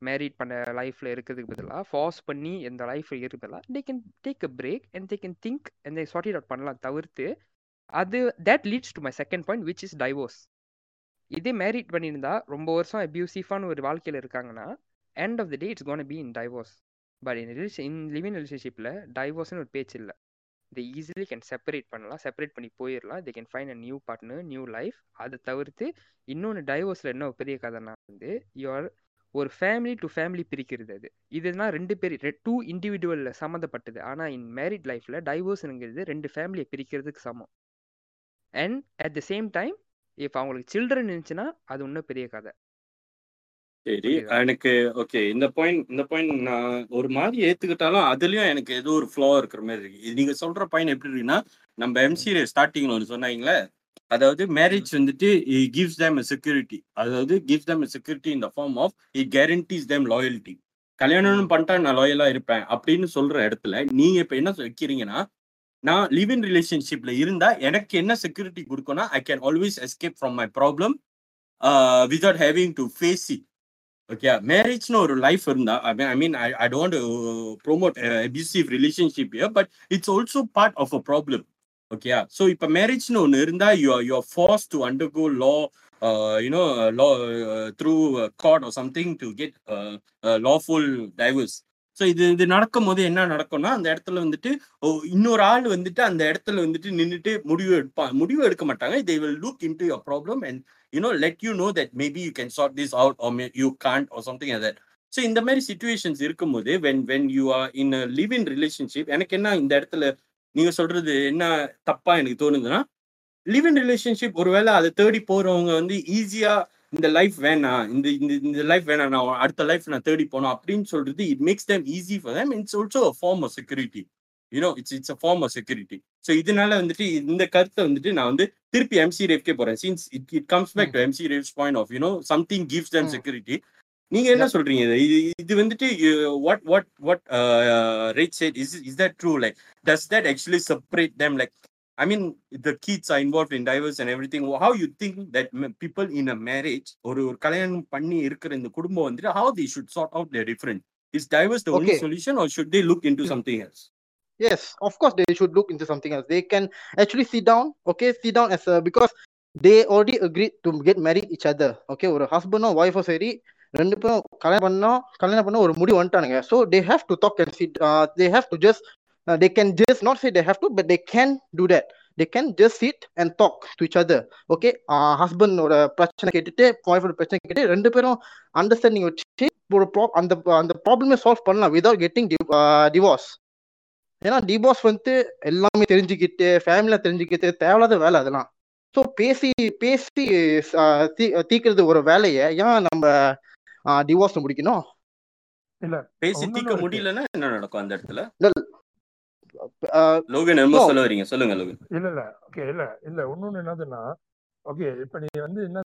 Speaker 4: married பண்ண லைஃப்ல இருக்கிறதுக்கு பதிலா, ஃபோர்ஸ் பண்ணி இந்த லைஃப்ல இருக்கிறதுக்கு பதிலா, they can take a break and they can think and they sort it out பண்ணலாம் தவிர்த்து, அது that leads to my second point which is divorce. இதே மேரிட் பண்ணியிருந்தா ரொம்ப வருஷம் அப்யூசிவான ஒரு வாழ்க்கையில் இருக்காங்கன்னா, end of the day it's gonna be in divorce. But in relation in living ரிலேஷன்ஷிப்பில் டைவோர்ஸ்னு ஒரு பேச்சு இல்லை தே ஈஸிலி கேன் செப்பரேட் பண்ணலாம். செப்பரேட் பண்ணி போயிடலாம் they can find a new partner, new life. அதை தவிர்த்து இன்னொன்று டைவோர்ஸில் என்ன பெரிய கதைனா வந்து, யூ ஒரு ஃபேமிலி டூ ஃபேமிலி பிரிக்கிறது அது. இதுனா ரெண்டு பேர் டூ இண்டிவிஜுவலில் சம்மந்தப்பட்டது. ஆனால் இன் மேரிட் லைஃப்பில் டைவோர்ஸ்ங்கிறது ரெண்டு ஃபேமிலியை பிரிக்கிறதுக்கு சமம். And at the same time if அவங்களுக்கு சில்ட்ரன் இருந்துச்சுன்னா, அது இன்னும் பெரிய கதை.
Speaker 1: சரி. எனக்கு ஓகே. இந்த பாயிண்ட் இந்த பாயிண்ட் நான் ஒரு மாரி ஏத்துக்கிட்டாலும், அதுலயும் எனக்கு ஏதோ ஒரு ஃப்ளா இருக்கிற மாரி இருக்கு. நீங்க சொல்ற பாயிண்ட் எப்படி இருக்குன்னா, நம்ம
Speaker 4: ம்.
Speaker 1: எம்சில ஸ்டார்ட்டிங்ல ஒண்ணு சொன்னாங்கல்ல, அதாவது. மேரேஜ் வந்துட்டு கிவ்ஸ் தெம் அ செக்யூரிட்டி. அதாவது gives them a security in the form of it guarantees them loyalty. கல்யாணம்னு. பண்ணிட்டா நான் லாயலா இருப்பேன் அப்படின்னு சொல்ற இடத்துல, நீங்க இப்ப என்ன வைக்கிறீங்கன்னா, நான் லிவ் இன் ரிலேஷன்ஷிப்ல இருந்தா எனக்கு என்ன security கொடுக்கும்னா I can always escape from my problem without having to face it. Okay. மேரேஜ்னு ஒரு லைஃப் இருந்தா, I mean I mean I I don't promote abusive relationship but it's also part of a problem. Okay so இப்போ மேரேஜ்னு ஒன்று இருந்தா, you are you are forced undergo law you know no law through court or something to get lawful divorce. So இது இது நடக்கும் போது என்ன நடக்கும்னா, அந்த இடத்துல வந்துட்டு ஓ இன்னொரு ஆள் வந்துட்டு அந்த இடத்துல வந்துட்டு நின்றுட்டு முடிவு எடுப்பாங்க முடிவு எடுக்க மாட்டாங்க. They will look into your problem and you know let you know that maybe you can sort this out or may you can't or something like that. So இந்த மாதிரி சுச்சுவேஷன்ஸ் இருக்கும்போது, when when you are in a live in relationship எனக்கு என்ன இந்த இடத்துல நீங்க சொல்றது என்ன தப்பா எனக்கு தோணுதுன்னா, லிவ் இன் ரிலேஷன்ஷிப் ஒருவேளை அதை தேடி போறவங்க வந்து ஈஸியாக இந்த லைஃப் வேணாம். இந்த இந்த இந்த லைஃப் வேணாம். நான் அடுத்த லைஃப் நான் தேடி போணும் அப்படின்னு சொல்றது, it makes them easy for them. It's also a form of security. You know it's it's a form of security. So இதனால வந்துட்டு இந்த கருத்த வந்துட்டு நான் வந்து திருப்பி எம்சி ரேவ்க்கே போறேன். Since it it
Speaker 2: comes
Speaker 1: back. To MC Rave's point of you know something gives
Speaker 2: them.
Speaker 1: Security. நீங்க என்ன. சொல்றீங்க? இது இது வந்துட்டு what what what Rave said is is that true? Like does that actually separate them like I mean, the kids are involved in divorce and everything. How you think that m- people in a marriage ஒரு ஒரு கல்யாணம் பண்ணி இருக்கிற இந்த குடும்பம் வந்துட்டு how they should sort out their difference? Is divorce the only
Speaker 2: Okay.
Speaker 1: solution or should they look into something else?
Speaker 2: Yes, of course they should look into something else. They can actually sit down, okay, sit down as a because they already agreed to get married each other. Okay, ஒரு ஹஸ்பண்டும் ஒய்ஃபும் சரி ரெண்டு பேரும் கல்யாணம் பண்ணோம் கல்யாணம் பண்ண ஒரு முடிவு வந்துட்டானுங்க so they have to talk and sit they have to just they can just not say they have to but they can do that they can just sit and talk to each other okay ஹஸ்பண்டோட பிரச்சனை கேட்டுட்டு ஒய்ஃபோட பிரச்சனை கேட்டு ரெண்டு பேரும் understanding வச்சு ஒரு ப்ரா அந்த அந்த ப்ராப்ளமே சால்வ் பண்ணலாம் விதவுட் கெட்டிங் டிவோர்ஸ் ஏன்னா டிவோர்ஸ் வந்து எல்லாமே தெரிஞ்சுக்கிட்டு ஃபேமிலியில தெரிஞ்சுக்கிட்டு தேவையில்லாத வேலை அதெல்லாம். ஸோ பேசி பேசி தீ- தீர்க்கறது ஒரு வேலையை ஏன் நம்ம டிவோர்ஸ் முடிக்கணும்?
Speaker 5: இல்ல
Speaker 1: பேசி
Speaker 5: இருக்கு
Speaker 1: முடியலன்னா என்ன நடக்கும் அந்த இடத்துல? லோகன் சொல்ல வரீங்க. சொல்லுங்க லோகன்.
Speaker 5: இல்ல இல்ல. ஓகே இல்ல. இல்ல இன்னொன்னு என்னதுன்னா ஓகே இப்ப நீ வந்து என்ன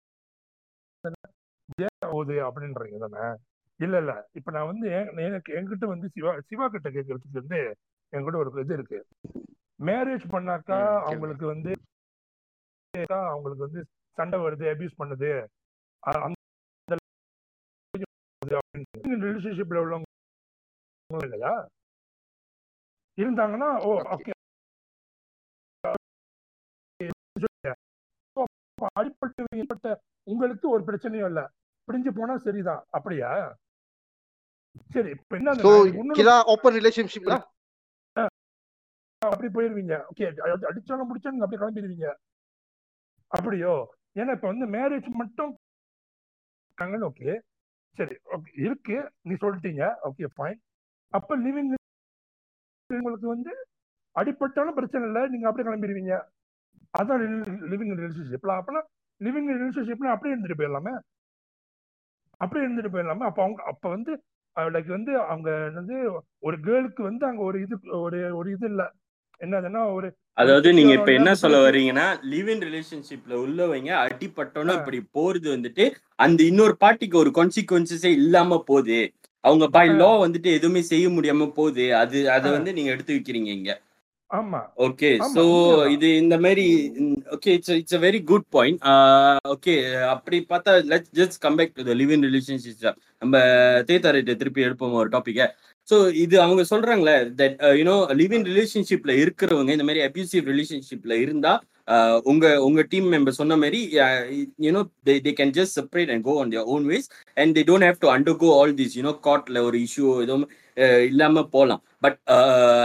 Speaker 5: ஏன் ஆகுது அப்படின்றீங்க தானே? இல்ல இல்ல. இப்ப நான் வந்து என்- எனக்கு என்கிட்ட வந்து சிவா சிவா கிட்ட கேட்கறதுக்கு வந்து என்கிட்ட ஒரு இது இருக்கு. மேரேஜ் பண்ணாக்கா. அவங்களுக்கு வந்து அவங்களுக்கு வந்து சண்டை வருது அபியூஸ் பண்ணுது. ரிலேஷன்ஷிப்ல உள்ளவங்க இல்லையா? இருந்தாங்கன்னா ஓ. ஓகே. அடிப்பட்டு ஏற்பட்ட உங்களுக்கு ஒரு பிரச்சனையும் இல்ல. பிரிஞ்சு போனா சரிதான் அப்படியா? சரி இப்ப என்ன
Speaker 2: ஓப்பன் ரிலேஷன்ஷிப்ல
Speaker 5: அப்படி போயிருவீங்க. ஓகே அடிச்சாலும் முடிச்சாலும் அப்படியே கிளம்பிடுவீங்க அப்படியோ? ஏன்னா இப்ப வந்து மேரேஜ் மட்டும் ஓகே சரி ஓகே இருக்கு. நீ சொல்லிட்டீங்க. ஓகே ஃபைன் அப்ப லிவிங் உங்களுக்கு வந்து அடிப்பட்டாலும் பிரச்சனை இல்லை. நீங்க அப்படியே கிளம்பிடுவீங்க. அதான் லிவிங் ரிலேஷன்ஷிப்ல அப்பனா லிவிங் ரிலேஷன்ஷிப்ல அப்படியே இருந்துட்டு போயிடலாமே. அப்படியே இருந்துட்டு போயிடலாமே. அப்ப அவங்க அப்ப வந்து லைக் வந்து அவங்க வந்து ஒரு கேர்ளுக்கு வந்து அங்க ஒரு இது ஒரு ஒரு இது இல்ல. என்னதுன்னா ஒரு
Speaker 1: அதாவது நீங்க இப்ப என்ன சொல்ல வர்றீங்கன்னா லிவ் இன் ரிலேஷன்ஷிப்ல உள்ளவங்க அடிப்பட்டோன்னு
Speaker 5: ஆ.
Speaker 1: இப்படி போறது வந்துட்டு அந்த இன்னொரு பார்ட்டிக்கு ஒரு கான்சிக்வன்சஸே இல்லாம போகுது. அவங்க பை. லா வந்துட்டு எதுவுமே செய்ய முடியாம போகுது அது அதை. வந்து நீங்க எடுத்து வைக்கிறீங்க இங்க
Speaker 5: ஆமா
Speaker 1: ஓகே சோ. இது இந்த மாதிரி okay it's it's a very good point okay அப்படி பார்த்தா let's just come back to the live in relationship நம்ம தேத்தாரிட்ட திருப்பி எடுப்போம் ஒரு டாபிக்கை ஸோ இது அவங்க சொல்றாங்களே தட் யூனோ லிவ் இன் ரிலேஷன்ஷிப்ல இருக்கிறவங்க இந்த மாதிரி அபியூசிவ் ரிலேஷன்ஷிப்ல இருந்தா உங்க உங்க டீம் மெம்பர் சொன்ன மாதிரி you know they they can just separate and go on their own ways and they don't have to undergo all this you know கார்ட்ல ஒரு இஷ்யூ எதுவும் uh, இல்லாம போகலாம் பட்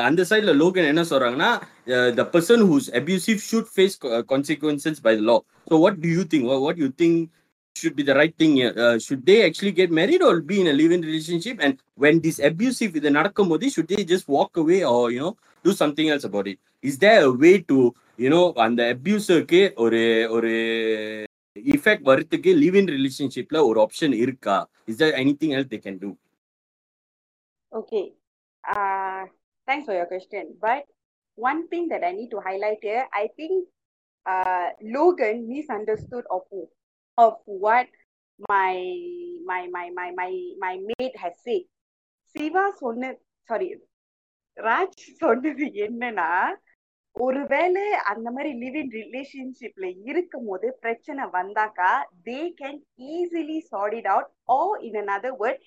Speaker 1: அந்த சைட்ல லோகன் என்ன சொல்றாங்கன்னா uh, the person who's abusive should face co- uh, consequences by the law. So, what do you think? What, what do you think should be the right thing here? Uh, should they actually get married or be in a live-in relationship? And when this abusive இது நடக்கும்போது should they just walk away or you know do something else about it? Is there a way to you know அந்த அபியூசருக்கு ஒரு ஒரு effect வரத்துக்கு live in ரிலேஷன்ஷிப்ல ஒரு option இருக்கா is there anything else they can do
Speaker 3: Okay. Uh, thanks for your question. But one thing that I need to highlight here, I think uh, Logan misunderstood of of what my my my my my my mate has said. Shiva சொன்ன sorry Raj சொன்னது என்னன்னா ஒருவேளை அந்த மாதிரி live in ரிலேஷன்ஷிப்ல இருக்கும் போது பிரச்சனை வந்தாக்கா they can easily sort it out ah in another word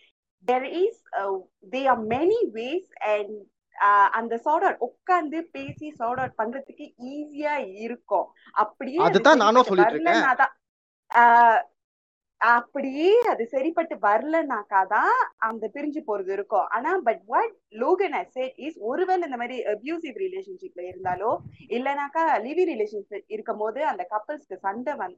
Speaker 3: there is uh, there are many ways and uh, அந்த சார்ட் அவுட் உட்கார்ந்து பேசி சார்ட் அவுட் பண்றதுக்கு ஈஸியா இருக்கும். அப்படியே அது
Speaker 2: அதுதான் நானும் சொல்லிட்டு இருக்கேன்.
Speaker 3: அப்படியே அது சரிப்பட்டு வரலனாக்கா தான் அந்த பிரிஞ்சு போறது இருக்கும். ஆனா but what Logan has is ஒருவேளை இந்த மாதிரி அபியூசிவ் ரிலேஷன்ஷிப்ல இருந்தாலோ இல்லனாக்கா லிவி ரிலேஷன்ஷிப் இருக்கும் போது அந்த கப்பல்ஸ்க்கு சண்டை வந்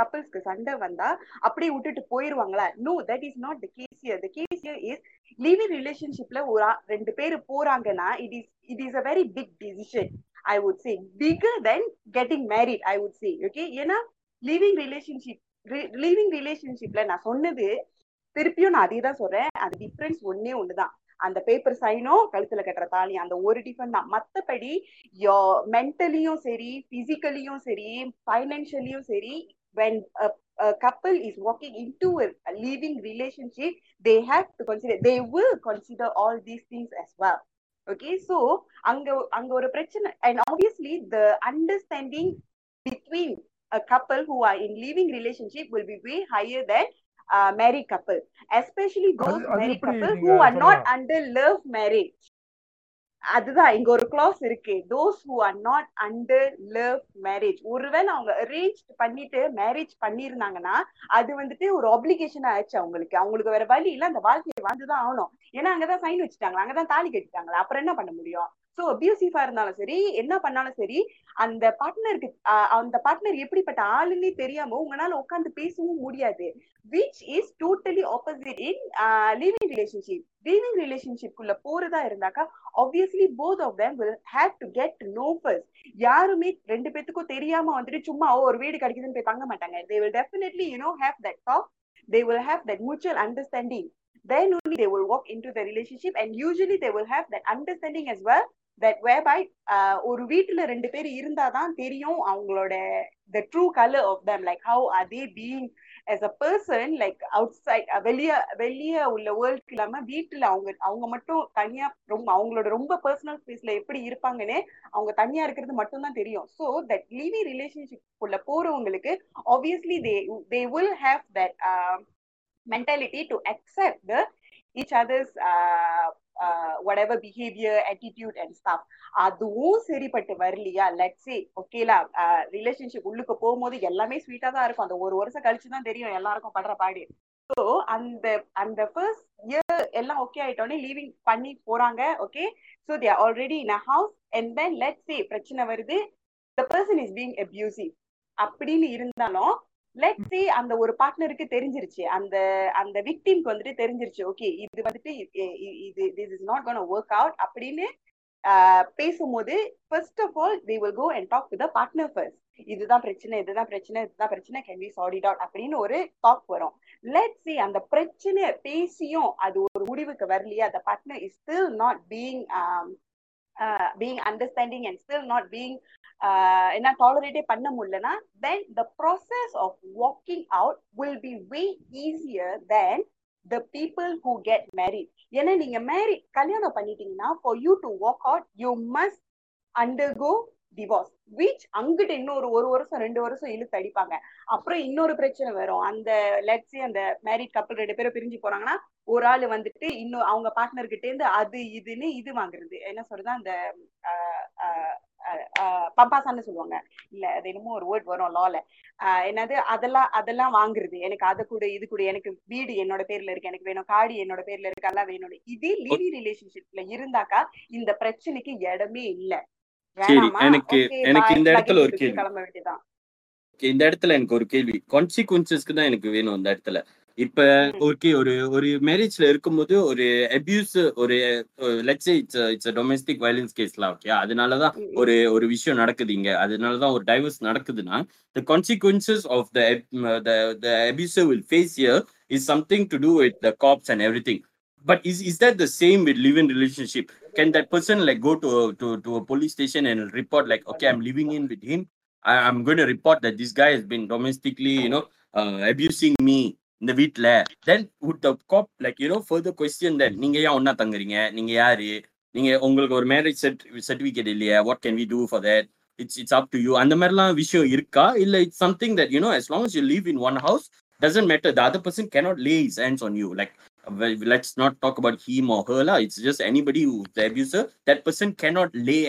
Speaker 3: கப்பல்ஸ்க்கு சண்டை வந்தா அப்படியே விட்டுட்டு போயிருவாங்களா? No that is not the case here the case here is living ரிலேஷன்ஷிப்ல ஒரு ரெண்டு பேர் போறாங்கன்னா it is it is a very big decision I would say bigger than getting married I would say okay ஏன்னா living relationship leaving ரிலேஷன்ஷிப்ல நான் சொன்னது திருப்பியும் நான் அதே தான் சொல்றேன் அது டிஃபரன்ஸ் ஒன்னே ஒண்ணுதான் அந்த பேப்பர் சைனும் கழுத்துல கட்டுற தாலி அந்த ஒரு டிஃபன் தான் மத்தபடி மென்டலியும் சரி பிசிக்கலியும் சரி ஃபைனான்சியலியும் சரி when a, is couple is walking leaving relationship they living relationship, they they will consider all these consider as these okay so அங்க அங்க ஒரு பிரச்சனை and obviously the understanding between a couple who are in living relationship will be way higher than uh, married couple especially those married couple who are not under love marriage அதுதான் இங்க ஒரு clause இருக்கு those who are not under love marriage ஒருவேளை அவங்க arrange பண்ணிட்டு marriage பண்ணிருந்தாங்கன்னா அது வந்துட்டு ஒரு obligation ஆயிடுச்சு அவங்களுக்கு அவங்களுக்கு வேற வழி இல்ல அந்த வாழ்க்கையை வாழ்ந்துதான் ஆகணும் ஏன்னா அங்கதான் சைன் வச்சுட்டாங்க அங்கதான் தாலி கட்டிட்டாங்களா அப்புறம் என்ன பண்ண முடியும் சோ அபியூசிவா இருந்தாலும் சரி என்ன பண்ணாலும் சரி அந்த பார்ட்னருக்கு அந்த பார்ட்னர் எப்படிப்பட்ட ஆளுன்னே தெரியாம உங்களால உட்காந்து பேசவும் முடியாது. Which is totally opposite in living relationship living ரிலேஷன்ஷிப்குள்ள போறதா இருந்தாக்கா obviously both of them will have to get know first யாருமே ரெண்டு பேத்துக்கும் தெரியாம வந்துட்டு சும்மா "ஓ, ஒரு வீடு கிடைக்குதுன்னு போய் தங்க மாட்டாங்க. They will definitely you know have that talk they will have that mutual understanding. Then only they will walk into the relationship and usually they will have that understanding as well. That whereby uh, ஒரு வீட்டுல ரெண்டு பேர் இருந்தாதான் தெரியும் அவங்களோட the true colour of them like how அதே they as a person like outside uh, வெளிய வெளிய உள்ள வேர்ல்டுக்கு இல்லாம வீட்டுல அவங்க அவங்க மட்டும் தனியா ரொம்ப அவங்களோட ரொம்ப பர்சனல் ஸ்பேஸ்ல எப்படி இருப்பாங்கன்னு அவங்க தனியா இருக்கிறது மட்டும் தான் தெரியும். ஸோ தட் லிவிங் ரிலேஷன்ஷிப் உள்ள போறவங்களுக்கு obviously they they will have that mentality to accept the each other's uh, uh, whatever behavior attitude and stuff. அதுவும் சரிப்பட்டு வரலையா? லெட்ஸ் ஓகேலா ரிலேஷன்ஷிப் உள்ளுக்கு போகும்போது எல்லாமே ஸ்வீட்டா தான் இருக்கும். அந்த ஒரு வருஷம் கழிச்சு தான் தெரியும் எல்லாருக்கும் படுற பாடு. ஸோ அந்த அந்த ஃபர்ஸ்ட் இயர் எல்லாம் ஓகே ஆயிட்டோன்னே லீவிங் பண்ணி போறாங்க okay so they already in a house and then let's பிரச்சனை வருது. The person is being abusive அப்படின்னு இருந்தாலும் லெட் சி அந்த ஒரு பார்ட்னருக்கு தெரிஞ்சிருச்சு. அந்த அந்த விக்டிம்க்கு வந்துட்டு தெரிஞ்சிருச்சு. ஓகே இது வந்துட்டு இது this is not gonna work out அப்படின்னு பேசும்போது first of all they will go and talk to the partner first இதுதான் பிரச்சனை இதுதான் பிரச்சனை இதுதான் பிரச்சனை. Can be sorted out அப்படின்னு ஒரு டாக் வரும். லெட் சி அந்த பிரச்சனை பேசியும் அது ஒரு முடிவுக்கு வரலையா அந்த partner is still not being being understanding and still not being என்ன டாலரேட்டே பண்ண முடியலன்னா then the process of walking out will be way easier than the people who get married ஏன்னா நீங்க மேரி கல்யாணம் பண்ணிட்டீங்கன்னா for you to walk out you must undergo divorce which அங்கிட்ட இன்னொரு ஒரு வருஷம் ரெண்டு வருஷம் இழுத்து அடிப்பாங்க. அப்புறம் இன்னொரு பிரச்சனை வரும். அந்த லெட்ஸி அந்த மேரிட் கப்பல் ரெண்டு பேரும் பிரிஞ்சு போறாங்கன்னா ஒரு ஆள் வந்துட்டு இன்னும் அவங்க பார்ட்னர் இருந்து அது இதுன்னு இது வாங்குறது. என்ன சொல்றது? அந்த பம்பாசான்னு சொல்லுவாங்க. இல்ல அது என்னமோ ஒரு வேர்ட் வரும் லால என்னது? அதெல்லாம் அதெல்லாம் வாங்குறது. எனக்கு அதை கூட இது கூட எனக்கு வீடு என்னோட பேர்ல இருக்கு எனக்கு வேணும். காடி என்னோட பேர்ல இருக்கு எல்லாம் வேணும் இது லிவிங் ரிலேஷன்ஷிப்ல இருந்தாக்கா இந்த பிரச்சனைக்கு இடமே இல்ல.
Speaker 1: எனக்கு எனக்கு இந்த இடத்துல ஒரு கேள்வி. இந்த இடத்துல எனக்கு ஒரு கேள்வி. கான்சிக்வன்சஸ்க்கு தான் எனக்கு வேணும் இந்த இடத்துல. இப்ப ஓகே ஒரு ஒரு மேரேஜ்ல இருக்கும்போது ஒரு அபியூஸ் ஒரு let's it's it's domestic violence கேஸ்லாம் ஓகே அதனாலதான் ஒரு ஒரு விஷயம் நடக்குது இங்க அதனாலதான் ஒரு டைவர்ஸ் நடக்குதுன்னா the consequences of the the abuser will face here is something to do with the cops and everything but is, is that the same with live-in relationship can that person like go to a, to, to a police station and report like okay i'm living in with him I, i'm going to report that this guy has been domestically you இந்த வீட்டுல then would the cop like you know further question then நீங்க ஏன் ஒன்னா தங்குறீங்க நீங்க யாரு நீங்க உங்களுக்கு ஒரு மேரேஜ் செர்ட் சர்டிஃபிகேட் இல்லையா what can we do for that it's it's up to you அந்த மாதிரிலாம் விஷயம் இருக்கா இல்ல it's something that you know as long you leave in one house doesn't matter the other person cannot lay his hands on you like let's not talk about him or her la. it's just anybody who's the abuser that person cannot lay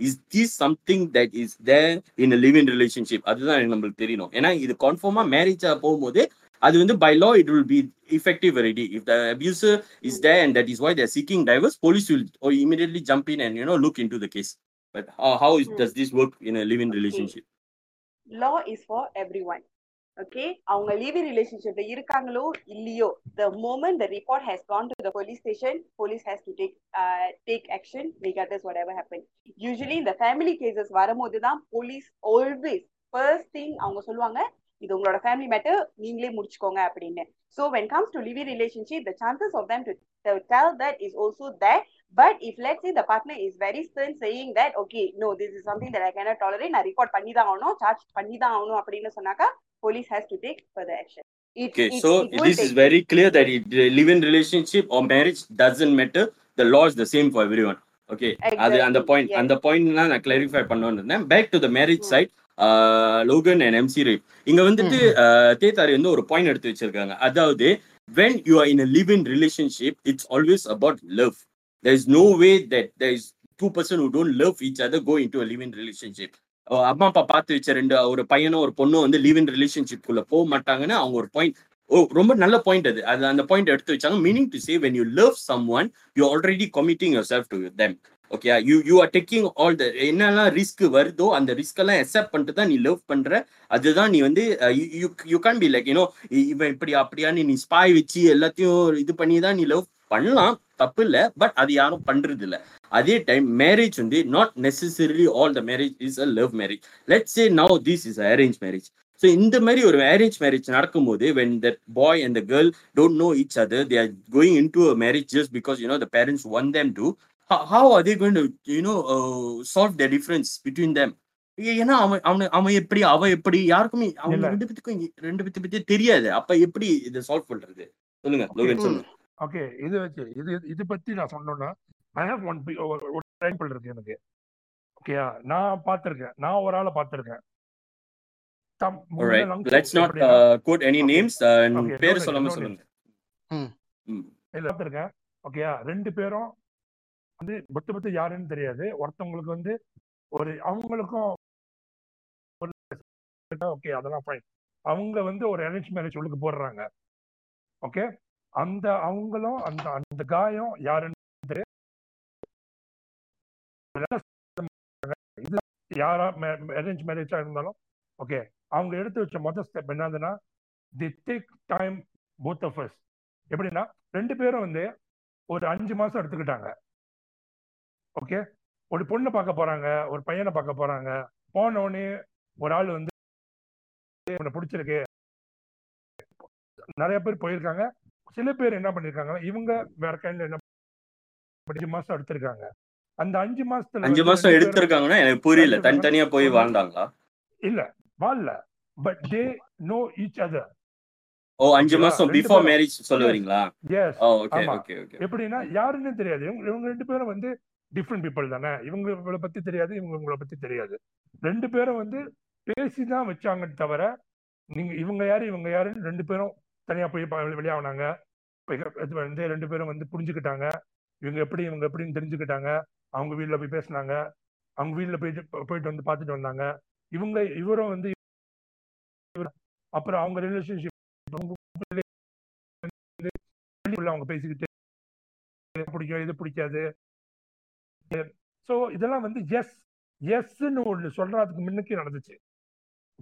Speaker 1: his this something that is there in live in relationship அதுதான் நம்மளுக்கு தெரியணும் ஏன்னா இது கன்ஃபார்மா மேரேஜா போகும்போது அது வந்து by law it will be effective already if the abuser is there and that is why they're seeking divorce police will or immediately jump in and you know look into the case but how, how is, does this work in a living relationship
Speaker 3: law is for everyone okay அவங்க living ரிலேஷன்ஷிப்ல இருக்காங்களோ இல்லையோ the moment the report has gone to the police station police has to take take action regardless whatever happen usually இந்த family cases வரும்போது தான் police always first thing அவங்க சொல்லுவாங்க இது உங்களோட ஃபேமிலி மேட்டர் நீங்களே முடிச்சுக்கோங்க அப்படின்னு so when comes to living relationship the chances of them to tell that is also that but if let's see the partner is very stern saying that okay no this is something that I cannot tolerate நான் report பண்ணி தான் ஆகணும் charge பண்ணி தான் ஆகணும் அப்படின்னு சொன்னாக்கா police has to take further action.
Speaker 1: It, okay, it, so it this is very clear that live-in relationship or marriage doesn't matter. The law is the same for everyone. Okay,
Speaker 3: exactly.
Speaker 1: அந்த point அந்த point நான் clarify பண்ணணும்னு இருந்தேன் back to the marriage side Logan and MC Rap இங்க வந்துட்டு தேத்தாரி வந்து ஒரு பாயிண்ட் எடுத்து வச்சிருக்காங்க. அதாவது when you are in a live-in relationship it's always about love. There is no way that there is two person who don't love each other go into a live-in relationship. அம்மா அப்பா பார்த்து வச்ச ரெண்டு ஒரு பையனும் ஒரு பொண்ணும் வந்து லிவ் இன் ரிலேஷன்ஷிப்குள்ள போக மாட்டாங்கன்னு அவங்க ஒரு பாயிண்ட் ஓ ரொம்ப நல்ல பாயிண்ட் அது. அது அந்த பாயிண்ட் எடுத்து வச்சாங்க. Meaning to say when you love someone you already committing yourself to them okay you you are taking all the என்னெல்லாம் ரிஸ்க் வருதோ அந்த ரிஸ்க் எல்லாம் அக்செப்ட் பண்ணிட்டு தான் நீ லவ் பண்ற. அதுதான் நீ வந்து you you can be like you know இவன் இப்படி அப்படியான்னு நீ ஸ்பாய் வச்சு எல்லாத்தையும் இது பண்ணி தான் நீ லவ் பண்ணலாம். தப்பு இல்லை பட் அது யாரும் பண்றது இல்லை. அதே டைம் மேரேஜ் வந்து not necessarily all the marriage is a love marriage let's say now this is arrange marriage so இந்த மாதிரி ஒரு அரேஞ்ச் மேரேஜ் நடக்கும்போது when that boy and the girl don't know each other they are going into a marriage just because you know the parents want them to how are they going to you know uh, solve the difference between them? ஏ- ஏன்னா அவன் அவன் அவன் எப்படி அவன் எப்படி யாருக்குமே அவங்க
Speaker 5: இல்ல.
Speaker 1: ரெண்டு பேத்துக்கும் ரெண்டு பேத்து பத்தி தெரியாது. அப்ப எப்படி இதை சால்வ் பண்றது? சொல்லுங்க லோகன். சொல்லுங்க.
Speaker 5: ஓகே இது வச்சு இது இது பத்தி நான் சொன்னோன்னா ஐ ஹேவ் ஒன் ஒரு எக்ஸாம்பிள் இருக்கு எனக்கு. ஓகேயா நான் பார்த்திருக்கேன். நான் ஒரு ஆளை பார்த்திருக்கேன்.
Speaker 1: and
Speaker 5: Okay, no
Speaker 1: பேர் சொல்லாம சொல்லுங்க.
Speaker 5: இல்ல பார்த்திருக்கேன். ஓகேயா ரெண்டு பேரும் வந்து பத்து பத்து யாருன்னு தெரியாது. ஒருத்தவங்களுக்கு வந்து ஒரு அவங்களுக்கும் ஓகே அதெல்லாம் ஃபைன் அவங்க வந்து ஒரு அரேஞ்ச் மேரேஜ் உள்ளுக்கு போடுறாங்க. ஓகே அந்த அவங்களும் அந்த அந்த காயம் யாருன்னு தெரியாது. இது யாரா அரேஞ்ச் மேரேஜா இருந்தாலும் ஓகே அவங்க எடுத்து வச்ச மொதல் ஸ்டெப் என்னதுன்னா they take time both of us எப்படின்னா ரெண்டு பேரும் வந்து ஒரு அஞ்சு மாசம் எடுத்துக்கிட்டாங்க. ஓகே ஒரு பொண்ணு பார்க்க போறாங்க ஒரு பையனை பார்க்க போறாங்க. போன உடனே ஒரு ஆள் வந்து உன்னை பிடிச்சிருக்கு. நிறைய பேர் போயிருக்காங்க. சில பேர் என்ன பண்ணிருக்காங்க இவங்க வேற கைண்ட்ல என்ன அஞ்சு மாசம் எடுத்திருக்காங்க. அந்த அஞ்சு மாசத்துல
Speaker 1: அஞ்சு மாசம் எடுத்திருக்காங்கன்னா எனக்கு புரியல. தனித்தனியா போய் வாழ்ந்தாங்களா?
Speaker 5: இல்ல வாழல. But they know each other
Speaker 1: ஓ அஞ்சு? மாசம் பிஃபோர். மேரேஜ் சொல்ல
Speaker 5: Yes.
Speaker 1: வரீங்களா?
Speaker 5: Yes
Speaker 1: okay. ஓகே ஓகே
Speaker 5: எப்படின்னா யாருன்னு தெரியாது. இவங்க ரெண்டு பேரும் வந்து டிஃப்ரெண்ட் பீப்புள் தானே? இவங்க இவங்களை பத்தி தெரியாது இவங்க இவங்களை பத்தி தெரியாது. ரெண்டு பேரும் வந்து பேசி தான் வச்சாங்க தவிர நீங்க இவங்க யாரு இவங்க யாருன்னு ரெண்டு பேரும் தனியா போய் வெளியாகினாங்க வந்து ரெண்டு பேரும் வந்து புரிஞ்சுக்கிட்டாங்க. இவங்க எப்படி இவங்க எப்படின்னு தெரிஞ்சுக்கிட்டாங்க. அவங்க வீட்ல போய் பேசினாங்க. அவங்க வீட்டில் போயிட்டு போயிட்டு வந்து பார்த்துட்டு வந்தாங்க. இவங்க இவரும் வந்து அப்புறம் அவங்க ரிலேஷன்ஷிப் அவங்க பேசிக்கிட்டு பிடிக்கும் இது பிடிக்காது. சோ இதெல்லாம் வந்து எஸ் எஸ்ன்னு ஒண்ணு சொல்றதுக்கு முன்னுக்கே நடந்துச்சு.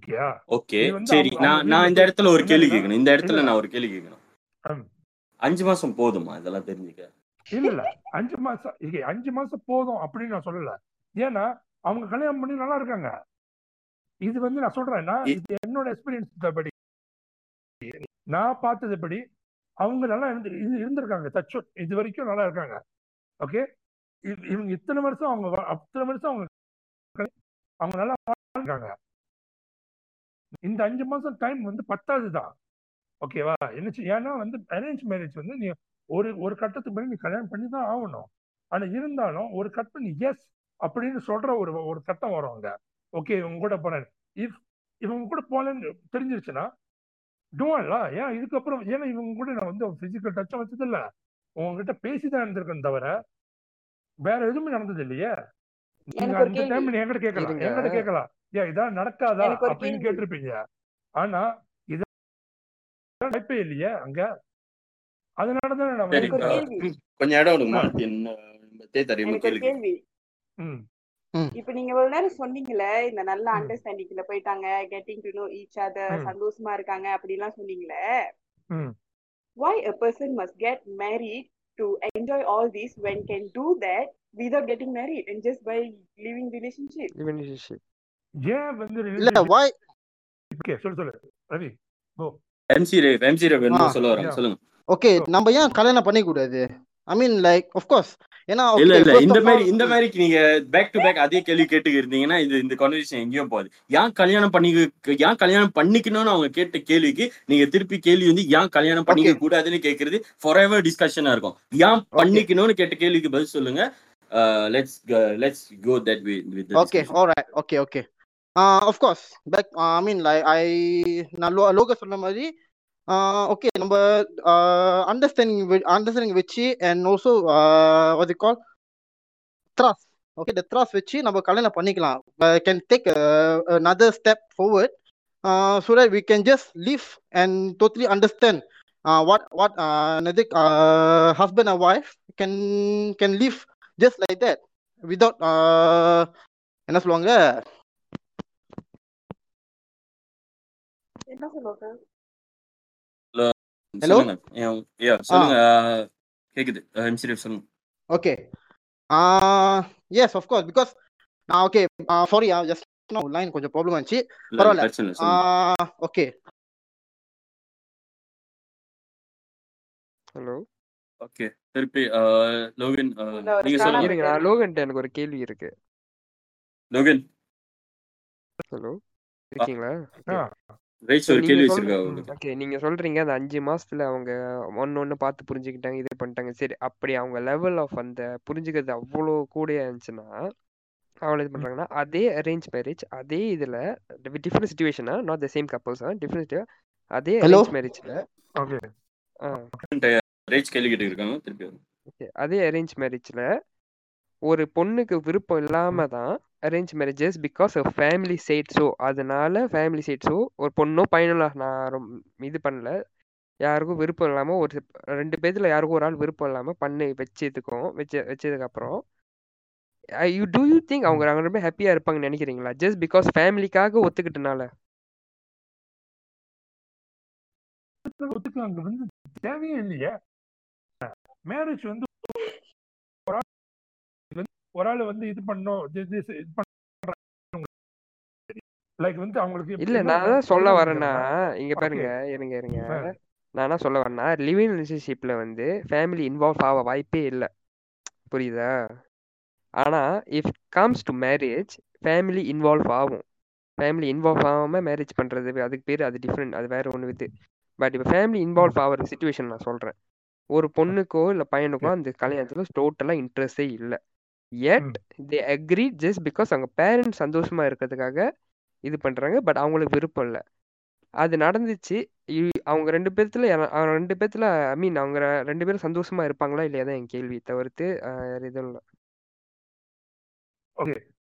Speaker 5: ஓகேயா
Speaker 1: ஓகே சரி. நான் நான் இந்த இடத்துல ஒரு கேள்வி கேட்கணும். இந்த இடத்துல. நான் ஒரு கேள்வி கேட்கணும். அஞ்சு மாசம் போதுமா இதெல்லாம் தெரிஞ்சுக்க?
Speaker 5: இல்ல. இல்ல அஞ்சு மாசம் அஞ்சு மாசம் போதும் அப்படின்னு நான் சொல்லல. ஏன்னா அவங்க கல்யாணம் பண்ணி நல்லா இருக்காங்க. இது வந்து நான் சொல்றேன். நான்
Speaker 1: இ-
Speaker 5: இது என்னோட எக்ஸ்பீரியன்ஸ் படி. நான் பார்த்ததுபடி அவங்க நல்லா இருந்து இரு- இருந்திருக்காங்க. தச்சு இது வரைக்கும் நல்லா இருக்காங்க. ஓகே இவங்க இத்தனை வருஷம் அவங்க அத்தனை வருஷம் அவங்க அவங்க நல்லா வாழ்றாங்க இந்த அஞ்சு மாசம் டைம் வந்து பத்தாது தான் ஓகேவா என்ன ஏன்னா வந்து அரேஞ்ச் மேரேஜ் வந்து நீ ஒரு ஒரு கட்டத்துக்கு பிறகு நீ கல்யாணம் பண்ணி தான் ஆகணும். ஆனா இருந்தாலும் ஒரு கட்டம் நீ எஸ் அப்படின்னு சொல்ற ஒரு ஒரு கட்டம் வரும் அங்க. ஓகே இவங்க கூட போனேன் இஃப் இவங்க கூட போனேன்னு தெரிஞ்சிருச்சுன்னா டோன்ல ஏன் இதுக்கப்புறம் ஏன்னா இவங்க கூட நான் வந்து ஃபிசிக்கல் டச்சை வச்சதில்லை. உங்ககிட்ட பேசி தான் இருந்திருக்கேன் தவிர வேற எதுவுமே நடந்தது இல்லையே நீங்க
Speaker 3: எனக்கு ஒரு
Speaker 5: அந்த. டைம் என்கிட்ட கேட்கலாம். என்கிட்ட கேட்கலாம் ஏன் இதான் நடக்காதா அப்படின்னு. கேட்டிருப்பீங்க ஆனா இது வாய்ப்பே இல்லையே அங்க
Speaker 3: ஒரு
Speaker 5: வந்து
Speaker 3: கேள்வி.
Speaker 1: கொஞ்சம் இடம்
Speaker 5: ம்
Speaker 3: இப்ப நீங்க இவ்வளவு நேரம் சொன்னீங்களே இந்த நல்ல. அண்டர்ஸ்டாண்டிங்ல போயிட்டாங்க getting to know each
Speaker 5: other.
Speaker 3: சந்தோஷமா இருக்காங்க அப்படிலாம் சொன்னீங்களே
Speaker 5: ம்
Speaker 3: why a person must get married to enjoy all this when can do that without getting married and just by living relationship
Speaker 4: relationship
Speaker 5: ஏன் வந்து
Speaker 2: இல்ல
Speaker 5: relationship-
Speaker 2: வாய்
Speaker 5: ஓகே சொல்லு சொல்லு
Speaker 1: Ravi go MC Rave MC
Speaker 2: Rave.
Speaker 1: சொல்ல
Speaker 5: Yeah.
Speaker 1: சொல்லுங்க
Speaker 2: okay நம்ம ஏன் கல்யாணம் பண்ணிக்க கூடாது I mean like of course ஏன்னா
Speaker 1: இல்ல இல்ல. இந்த
Speaker 2: of
Speaker 1: மாதிரி இந்த மாதிரி நீங்க பேக் டு பேக் அதே கேள்வி கேட்டு இருந்தீங்கன்னா இது இந்த கான்வர்சேஷன் எங்கேயும் போகுது. ஏன் கல்யாணம் பண்ணி ஏன் கல்யாணம் பண்ணிக்கணும்னு அவங்க கேட்ட கேள்விக்கு நீங்க திருப்பி கேள்வி வந்து ஏன் கல்யாணம் பண்ணிக்க. கூடாதுன்னு கேக்குறது ஃபார் எவர் டிஸ்கஷனா இருக்கும் ஏன் பண்ணிக்கணும்னு கேட்ட கேள்விக்கு பதில் சொல்லுங்க. Let's let's go that way with
Speaker 2: okay alright okay okay of course back I mean like I நான் லோக சொன்ன மாதிரி ஓகே நம்ம அண்டர்ஸ்டாண்டிங் அண்டர்ஸ்டாண்டிங் வச்சு and also what you call trust okay இந்த த்ராஸ் வச்சு நம்ம கல்யாணம் பண்ணிக்கலாம் can take another step forward uh, so that we can just live and totally understand uh, what what uh, another uh, husband and wife can can live just like that without uh, என்ன சொல்லுவாங்க
Speaker 3: என்ன சொல்லுவாங்க
Speaker 1: சொல்லுங்க. uh, கேக்குது. சொல்லுங்க.
Speaker 2: Okay. Yes of course because okay sorry just line கொஞ்சம் problem ஆச்சு பரவாயில்ல. Okay
Speaker 4: hello
Speaker 1: okay. திருப்பி லோகன் நீங்க சொல்லுங்க.
Speaker 4: நான் லோகன்ட்ட எனக்கு ஒரு கேள்வி இருக்கு.
Speaker 1: லோகன்.
Speaker 4: ஹலோ இருக்கீங்களா? ஓகே நீங்க சொல்றீங்க அந்த அஞ்சு மாசத்துல அவங்க ஒன்னு ஒன்னு பார்த்து புரிஞ்சுக்கிட்டாங்க இது பண்ணிட்டாங்க சரி அப்படி அவங்க லெவல் ஆஃப் அந்த புரிஞ்சுக்கிறது அவ்வளோ கூடயா இருந்துச்சுன்னா அவளை இது பண்றாங்கன்னா அதே அரேஞ்ச் மேரேஜ் அதே இதுல different சுச்சுவேஷனா not the same couples different அதே அரேஞ்ச் மேரேஜ்ல
Speaker 5: ஓகே
Speaker 4: அதே அரேஞ்ச் மேரேஜ்ல ஒரு பொண்ணுக்கு விருப்பம் இல்லாம தான் arrange marriages because family side so அதனால ஃபேமிலி சைட் ஸோ ஒரு பொண்ணோ பையனோ நான் ரொம்ப இது பண்ணல. யாருக்கும் விருப்பம் இல்லாமல் ஒரு ரெண்டு பேர்த்துல யாருக்கும் ஒரு ஆள் விருப்பம் இல்லாமல் பண்ணி வச்சதுக்கும் வச்ச வச்சதுக்கப்புறம் I you do you think அவங்க அவங்க ரொம்ப ஹாப்பியாக இருப்பாங்கன்னு நினைக்கிறீங்களா? Just because ஃபேமிலிக்காக ஒத்துக்கிட்டனால.
Speaker 5: ஒத்துக்கலாம் வந்து தேவையே இல்லையே. மேரேஜ் வந்து- ஒரு ஆள் வந்து இது பண்ணோம் இது லைக் வந்து அவங்களுக்கு
Speaker 4: இல்ல நான் சொல்ல வரேன்னா இங்க பாருங்க இருங்க இருங்க. நான் என்ன சொல்ல வரேன்னா லிவிங் ரிலேஷன்ஷிப்ல வந்து ஃபேமிலி இன்வால்வ் ஆக வாய்ப்பே இல்லை. புரியுதா? ஆனா if comes to marriage family involve ஆகும். ஃபேமிலி இன்வால்வ் ஆகாம மேரேஜ் பண்றது அதுக்கு பேர் அது டிஃப்ரெண்ட் அது வேற ஒன்று இது. பட் இப்போ ஃபேமிலி இன்வால்வ் ஆகிற சுச்சுவேஷன் நான் சொல்றேன். ஒரு பொண்ணுக்கோ இல்லை பையனுக்கோ அந்த கல்யாணத்துல டோட்டலாக இன்ட்ரெஸ்டே இல்லை. Yet they agree just because அவங்க பேரண்ட்ஸ் சந்தோஷமா இருக்கிறதுக்காக இது பண்றாங்க. பட் அவங்களுக்கு விருப்பம் இல்லை. அது நடந்துச்சு. இ- அவங்க ரெண்டு பேர்த்துல யாரா- அவங்க ரெண்டு பேர்த்துல ஐ மீன் அவங்க ரெ- ரெண்டு பேரும் சந்தோஷமா இருப்பாங்களா இல்லையா? தான் என் கேள்வி. தவிர்த்து ஆஹ், வேற எதுவும் இல்லை.
Speaker 5: ஓகே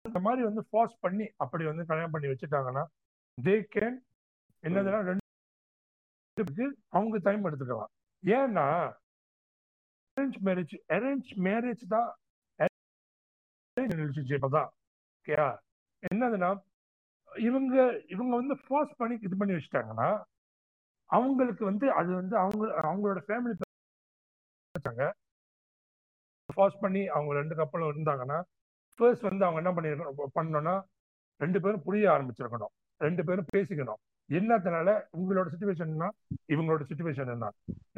Speaker 5: அந்த மாதிரி வந்து ஃபார்ஸ் பண்ணி அப்படி வந்து கல்யாணம் பண்ணி வச்சுட்டாங்கன்னா தே கேன் என்னதுன்னா ரெண்டு பேருக்கு அவங்க டைம் எடுத்துக்கலாம். ஏன்னா அரேஞ்ச் மேரேஜ் அரேஞ்ச் மேரேஜ் தான் ரிலேஷன்ஷிப் தான் ஓகேயா என்னதுன்னா இவங்க இவங்க வந்து ஃபோர்ஸ் பண்ணி இது பண்ணி வச்சுட்டாங்கன்னா அவங்களுக்கு வந்து அது வந்து அவங்க அவங்களோட ஃபேமிலி ஃபாஸ்ட் பண்ணி அவங்க ரெண்டு கப்பலும் இருந்தாங்கன்னா ஃபர்ஸ்ட் வந்து அவங்க என்ன பண்ணிருக்கணும் பண்ணோன்னா ரெண்டு பேரும் புரிய ஆரம்பிச்சிருக்கணும். ரெண்டு பேரும் பேசிக்கணும். என்னத்தினால உங்களோட சுச்சுவேஷன்னா இவங்களோட சுச்சுவேஷன் என்ன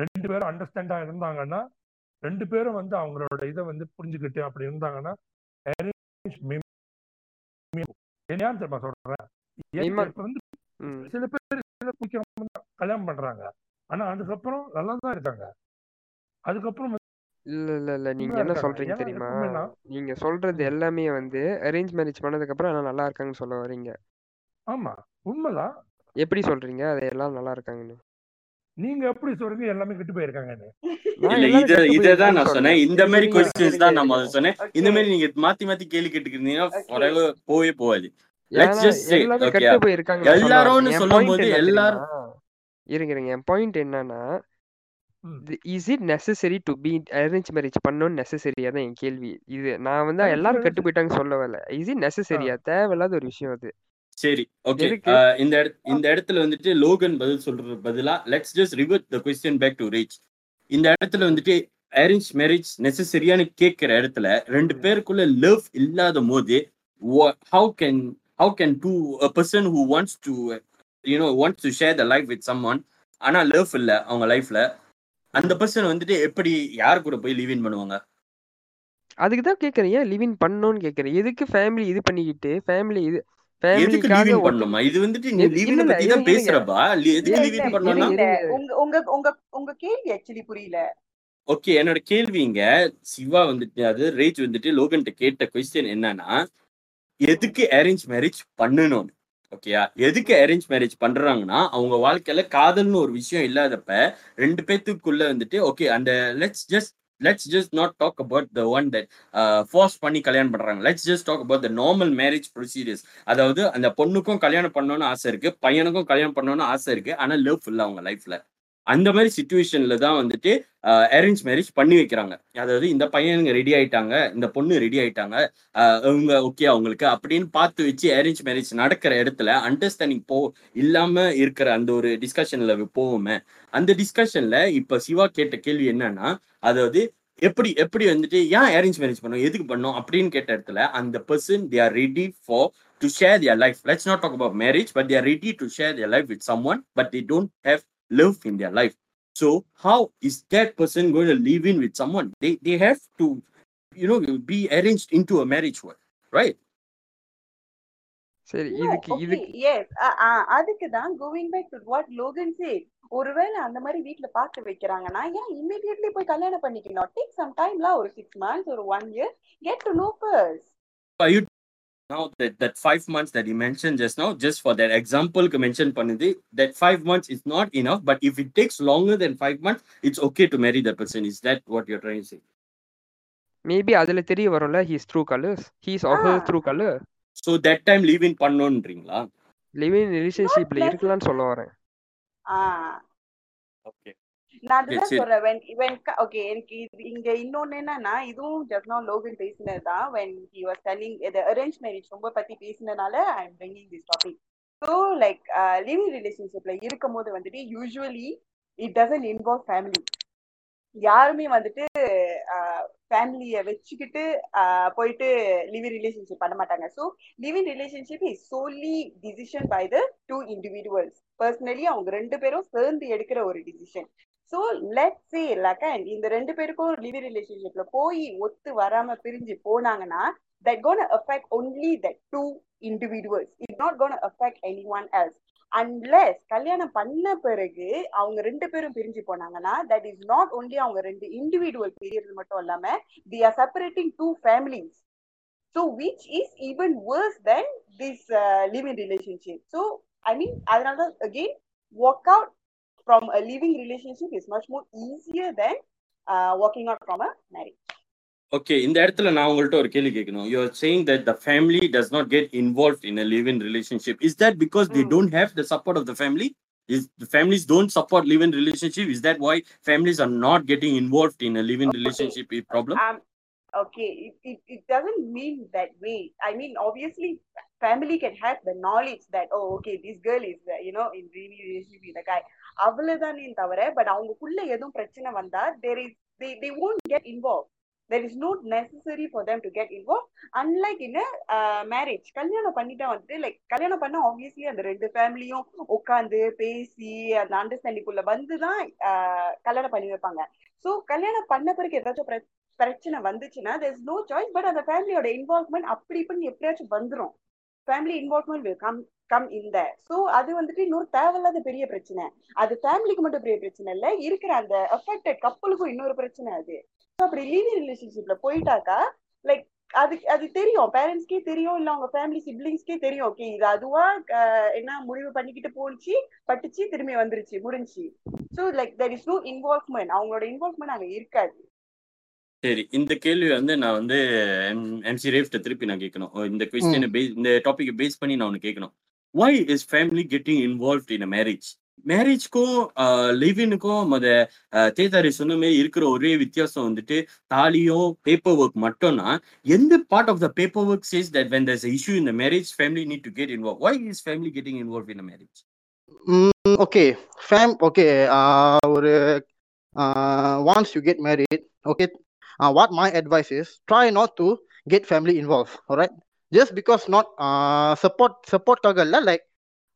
Speaker 5: ரெண்டு பேரும் அண்டர்ஸ்டாண்டா இருந்தாங்கன்னா ரெண்டு பேரும் வந்து அவங்களோட இதை வந்து புரிஞ்சுக்கிட்டு அப்படி இருந்தாங்கன்னா ஏன் தெரியுமா சொல்றேன்? வந்து சில பேர் கல்யாணம் பண்றாங்க. ஆனா அதுக்கப்புறம் நல்லா தான் இருக்காங்க. அதுக்கப்புறம்
Speaker 4: இல்ல இல்ல இல்ல. நீங்க என்ன சொல்றீங்க தெரியுமா? நீங்க சொல்றது எல்லாமே வந்து அரேஞ்ச் மேரேஜ் பண்ணதுக்கு அப்புறம் எல்லாம் நல்லா இருக்காங்கன்னு சொல்ல வரீங்க
Speaker 5: ஆமா. உண்மைதான்.
Speaker 4: எப்படி சொல்றீங்க? அது எல்லாம் நல்லா இருக்காங்கன்னு.
Speaker 5: நீங்க எப்படி சொல்றீங்க? எல்லாமே கெட்டு
Speaker 4: எல்லாரும் கெட்டு
Speaker 1: இததான் நான் சொன்னேன். இந்த மாதிரி கொஸ்டின்ஸ் தான் நான் முதல்ல சொன்னேன். இந்த. மாதிரி நீங்க மாத்தி மாத்தி கேள்வி forever போவே போகாது.
Speaker 4: என்
Speaker 1: சொல்லும்
Speaker 4: பாயிண்ட்
Speaker 1: போது எல்லாரும்
Speaker 4: இருங்க இருங்க. என் பாயிண்ட் என்னன்னா is it necessary to be arrange marriage பண்ணணும்னு நெசசரியா தான் என் கேள்வி. இது நான் வந்து எல்லாரும் கெட்டு போயிட்டாங்க சொல்ல வரல இஸ் இட் நெசசரியா தேவையில்லாத ஒரு விஷயம் அது.
Speaker 1: சரி ஓகே இந்த இந்த இடத்துல வந்துட்டு லோகன் பதில் சொல்றது பதிலா let's just revert the question back to reach இந்த இடத்துல வந்துட்டு அரேஞ்ச் மேரேஜ் நெசசரியான்னு கேட்கிற இடத்துல ரெண்டு பேருக்குள்ள லவ் இல்லாத போது how can how can do a person who wants to you know wants to share the life with someone ஆனா லவ் இல்ல அவங்க லைஃப்ல அந்த பர்சன் வந்துட்டு எப்படி யார் கூட போய் லிவ் இன் பண்ணுவாங்க?
Speaker 4: அதுக்கு தான் கேட்குறேன் ஏன் லிவின் பண்ணணும்னு கேட்குறேன் எதுக்கு ஃபேமிலி இது பண்ணிக்கிட்டு ஃபேமிலி இது
Speaker 1: ஓகே என்னோட கேள்விங்க சிவா வந்துட்டு அது ரேஜ் வந்துட்டு லோகன்ட்ட கேட்ட கொஸ்டின் என்னன்னா எதுக்கு அரேஞ்ச் மேரேஜ் பண்ணணும் ஓகேயா எதுக்கு அரேஞ்ச் மேரேஜ் பண்றாங்கன்னா அவங்க வாழ்க்கையில காதல்னு ஒரு விஷயம் இல்லாதப்ப ரெண்டு பேத்துக்குள்ள வந்துட்டு ஓகே அந்த let's just let's just not talk about the one that force பண்ணி கல்யாணம் பண்றாங்க. Let's just talk about the normal marriage procedures அதாவது அந்த பொண்ணுக்கும் கல்யாணம் பண்ணணும்னு ஆசை இருக்கு பையனுக்கும் கல்யாணம் பண்ணணும்னு ஆசை இருக்கு ஆனா லவ் இல்லை அவங்க லைஃப்ல அந்த மாதிரி சுச்சுவேஷன்ல தான் வந்துட்டு அரேஞ்ச் மேரேஜ் பண்ணி வைக்கிறாங்க. அதாவது இந்த பையனுங்க ரெடி ஆயிட்டாங்க இந்த பொண்ணு ரெடி ஆயிட்டாங்க இவங்க ஓகே அவங்களுக்கு அப்படின்னு பார்த்து வச்சு அரேஞ்ச் மேரேஜ் நடக்கிற இடத்துல அண்டர்ஸ்டாண்டிங் போ இல்லாம இருக்கிற அந்த ஒரு டிஸ்கஷன்ல போவோமே அந்த டிஸ்கஷன்ல இப்ப சிவா கேட்ட கேள்வி என்னன்னா அதாவது எப்படி எப்படி வந்துட்டு ஏன் அரேஞ்ச் மேரேஜ் பண்ணோம் எதுக்கு பண்ணோம் அப்படின்னு கேட்ட இடத்துல அந்த person they are ready for to share their life let's not talk about marriage but they are ready to share their life with someone but they don't have love in their life. So how is that person going to live in with someone? They they have to, you know, be arranged into a marriage, one, right?
Speaker 4: சரி இதுக்கு இதுக்கு
Speaker 3: yes. Uh, uh, அதுக்கு தான் going back to what Logan said ஒருவேளை அந்த மாதிரி வீட்ல பார்க்க வைக்கிறாங்கன்னா ஏன் இமிடியட்லி போய் கல்யாணம் பண்ணிக்கணும் டேக் சம் டைம்ல ஒரு சிக்ஸ் மந்த்ஸ் ஒரு one year get to know first
Speaker 1: Are you now that that five months that you mentioned just now, just for that example க்கு mention பண்ணுது, that five months is not enough, but if it takes longer than five months, it's okay to marry that person. Is that what you're trying to say?
Speaker 4: Maybe அதுல தெரிய வரும்ல he's true colours his or her
Speaker 3: Ah.
Speaker 4: True colour
Speaker 1: So that time leave in பண்ணணுன்றீங்களா?
Speaker 4: Living ரிலேஷன்ஷிப்ல
Speaker 3: Not
Speaker 4: இருக்கலாம்னு சொல்ல வரேன்
Speaker 3: ஆஹ்
Speaker 1: Okay.
Speaker 3: நான் அதுதான். சொல்றேன். when when ஓகே எனக்கு இது இங்க இன்னொன்னு என்னன்னா இதுவும் நோ லோகன் பேசினது தான் when he was telling the arranged marriage ரொம்ப பத்தி பேசினனால ஐ எம் this topic. So like uh, living relationshipல இருக்கும் போது வந்துட்டு usually it doesn't involve family. யாருமே வந்துட்டு ஃபேமிலிய வச்சுக்கிட்டு ஆஹ் போயிட்டு லிவிங் ரிலேஷன்ஷிப் பண்ண மாட்டாங்க. So living relationship is solely decision by the two individuals personally அவங்க ரெண்டு பேரும் சேர்ந்து எடுக்கிற ஒரு டிசிஷன் ஸோ லெட் சே இல்லாக்க இந்த ரெண்டு பேருக்கும் லிவ் ரிலேஷன்ஷிப்ல போய் ஒத்து வராம பிரிஞ்சு போனாங்கன்னா that gonna affect only that two individuals it not gonna affect anyone else unless கல்யாணம் பண்ண பிறகு அவங்க ரெண்டு பேரும் பிரிஞ்சு போனாங்கன்னா தட் இஸ் நாட் ஒன்லி அவங்க ரெண்டு இண்டிவிஜுவல் பீரியட் மட்டும் இல்லாம the are separating two families so which is even worse than this living relationship so I mean அதனால தான் again work out from a living relationship is much more easier than working out from a marriage
Speaker 1: Okay, இந்த இடத்துல நான் உங்கள்ட்ட ஒரு கேள்வி கேட்கணும். You are saying that the family does not get involved in a live-in relationship. Is that because they
Speaker 3: Mm.
Speaker 1: don't have the support of the family? Is the families don't support live-in relationship? Is that why families are not getting involved in a live-in
Speaker 3: Okay.
Speaker 1: relationship is problem?
Speaker 3: um okay it, it, it doesn't mean that way i mean obviously family can have the knowledge that oh okay this girl is uh, you know in really relationship with a guy அவ்வளவுதானே தவிர but அவங்களுக்குள்ள எதுவும் பிரச்சனை வந்தா there is they they won't get involved. There is not necessary for them to get involve unlike in marriage கல்யாணம் பண்ணிட்டா வந்துட்டு like கல்யாணம் பண்ணா ஆப்வியஸ்லி அந்த ரெண்டு ஃபேமிலியும் உட்காந்து பேசி அந்த அண்டர்ஸ்டாண்டிங்குள்ள வந்து தான் uh, கல்யாணம் பண்ணி வைப்பாங்க. ஸோ கல்யாணம் பண்ண பிறகு ஏதாச்சும் பிர- பிரச்சனை வந்துச்சுன்னா there is no choice but அந்த ஃபேமிலியோட இன்வால்வ்மெண்ட் அப்படி இப்படின்னு எப்படியாச்சும் வந்துடும் family involvement will come come இந்த ஸோ அது வந்துட்டு இன்னொரு தேவையில்லாத பெரிய பிரச்சனை. அது ஃபேமிலிக்கு மட்டும் பெரிய பிரச்சனை இல்லை இருக்கிற அந்த அஃபெக்டட் கப்பலுக்கும் இன்னொரு பிரச்சனை அது. ஸோ அப்படி லீவிங் ரிலேஷன்ஷிப்ல போயிட்டாக்கா லைக் அது அது தெரியும். பேரண்ட்ஸ்க்கே தெரியும் இல்ல அவங்க ஃபேமிலி சிப்ளிங்ஸ்க்கே தெரியும். ஓகே இது அதுவா என்ன முடிவு பண்ணிக்கிட்டு போச்சு பட்டுச்சு திரும்பி வந்துருச்சு முடிஞ்சு so like there is no involvement அவங்களோட இன்வால்வ்மெண்ட் அங்க இருக்காது.
Speaker 1: சரி இந்த கேள்வி வந்து நான் வந்து எம்சி ரேஃப்ட திருப்பி நான் கேட்கணும். இந்த கொஸ்டினை பேஸ் இந்த டாபிக் பேஸ் பண்ணி நான் ஒன்று கேட்கணும். Why is family getting involved in marriage மேரேஜ்க்கும் லிவினுக்கும் அத தேதாரி சொன்ன மாதிரி இருக்கிற ஒரே வித்தியாசம் வந்துட்டு தாலியும் பேப்பர் ஒர்க் மட்டும்னா எந்த part of the paper work says that when in the marriage family need to get involved? Why is family getting involved in a marriage?
Speaker 2: Okay fame okay ஒரு once you get married okay What my advice is try not to get family involve right just because not support சப்போர்ட்டாக இல்லை like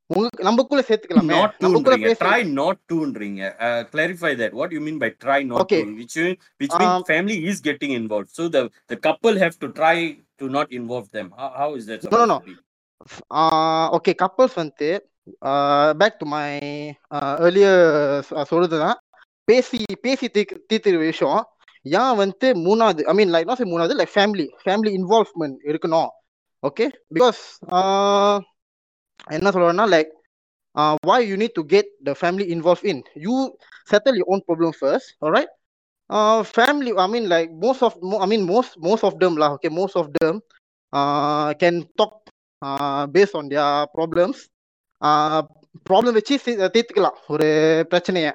Speaker 2: உங்களுக்கு நமக்குள்ள சேர்த்துக்கலாமே
Speaker 1: not to
Speaker 2: நமக்குள்ள
Speaker 1: ன்றீங்க.
Speaker 2: பேச
Speaker 1: try not to ன்றீங்க. Uh, clarify that what you mean by try not
Speaker 2: Okay.
Speaker 1: to which mean, which means
Speaker 2: Um,
Speaker 1: family is getting involved so the the couple have to try to not involve them how, how is that
Speaker 2: No, no,
Speaker 1: supposed
Speaker 2: no.
Speaker 1: to be
Speaker 2: okay couples வந்து back to my earlier சொல்றதுதான் பேசி பேசி தீர்க்க தீர்த்துற விஷயம் ஏன் வந்து மூணாவது I mean like not மூணாவது லைக் ஃபேமிலி ஃபேமிலி இன்வால்வ்மெண்ட் இருக்கணும் ஓகே பிகாஸ் என்ன சொல்றேன்னா like why you need to get the family involved in you settle your own problem first all right uh family i mean like most of mo- i mean most most of them lah okay most of them uh can talk uh based on their problems uh problem வச்சு தீ- தீர்த்துக்கலாம் ஒரு பிரச்சனைய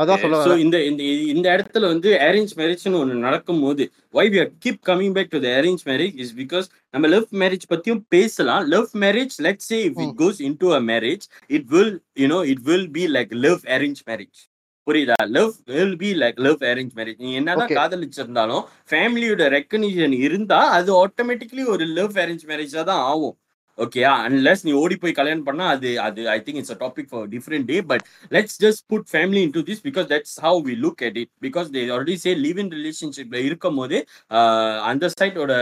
Speaker 2: அதான் சொல்ல
Speaker 1: இந்த இந்த இந்த இடத்துல வந்து அரேஞ்ச் மேரேஜ்னு ஒன்று நடக்கும்போது why we are keep coming back to the arranged marriage is because நம்ம லவ் மேரேஜ் பத்தியும் பேசலாம் love marriage let's say if it
Speaker 2: ம்.
Speaker 1: goes into a marriage it will you know it will be like love arranged marriage புரியுதா love will be like love arranged marriage நீ என்னதான். காதலிச்சிருந்தாலும் ஃபேமிலியோட recognition இருந்தா அது automatically ஒரு லவ் அரேஞ்ச் மேரேஜா தான் ஆகும் ஓகே அன்லெஸ் நீ ஓடி போய் கல்யாணம் பண்ணா அது அது I think it's a topic for different day but let's just put family in to this because that's how we look at it because they already say live in ரிலேஷன்ஷிப்ல இருக்கும் போது uh, அந்த சைடோட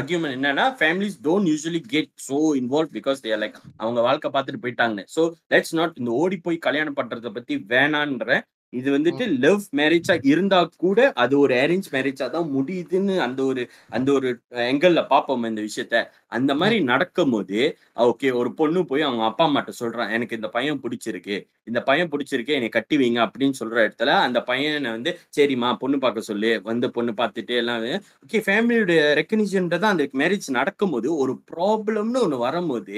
Speaker 1: அக்யூமெண்ட் என்னன்னா families don't usually get so involve because there like அவங்க வாழ்க்கை பார்த்துட்டு போயிட்டாங்க ஸோ லெட்ஸ் நாட் இந்த ஓடி போய் கல்யாணம் பண்றதை பத்தி வேணான்ற இது வந்துட்டு லவ் மேரேஜா இருந்தா கூட அது ஒரு அரேஞ்ச் மேரேஜா தான் முடியுதுன்னு அந்த ஒரு அந்த ஒரு எங்கல்ல பார்ப்போம் இந்த விஷயத்த. அந்த மாதிரி நடக்கும்போது ஓகே ஒரு பொண்ணு போய் அவங்க அப்பா அம்மாட்ட சொல்றான் எனக்கு இந்த பையன் பிடிச்சிருக்கு. இந்த பையன் பிடிச்சிருக்கு என்னை கட்டி வைங்க அப்படின்னு சொல்ற இடத்துல அந்த பையனை வந்து சரிம்மா பொண்ணு பார்க்க சொல்லு. வந்து பொண்ணு பார்த்துட்டு எல்லாம் ஓகே ஃபேமிலியோட ரெக்கக்னிஷன் தான் அந்த மேரேஜ் நடக்கும்போது ஒரு ப்ராப்ளம்னு ஒன்று வரும்போது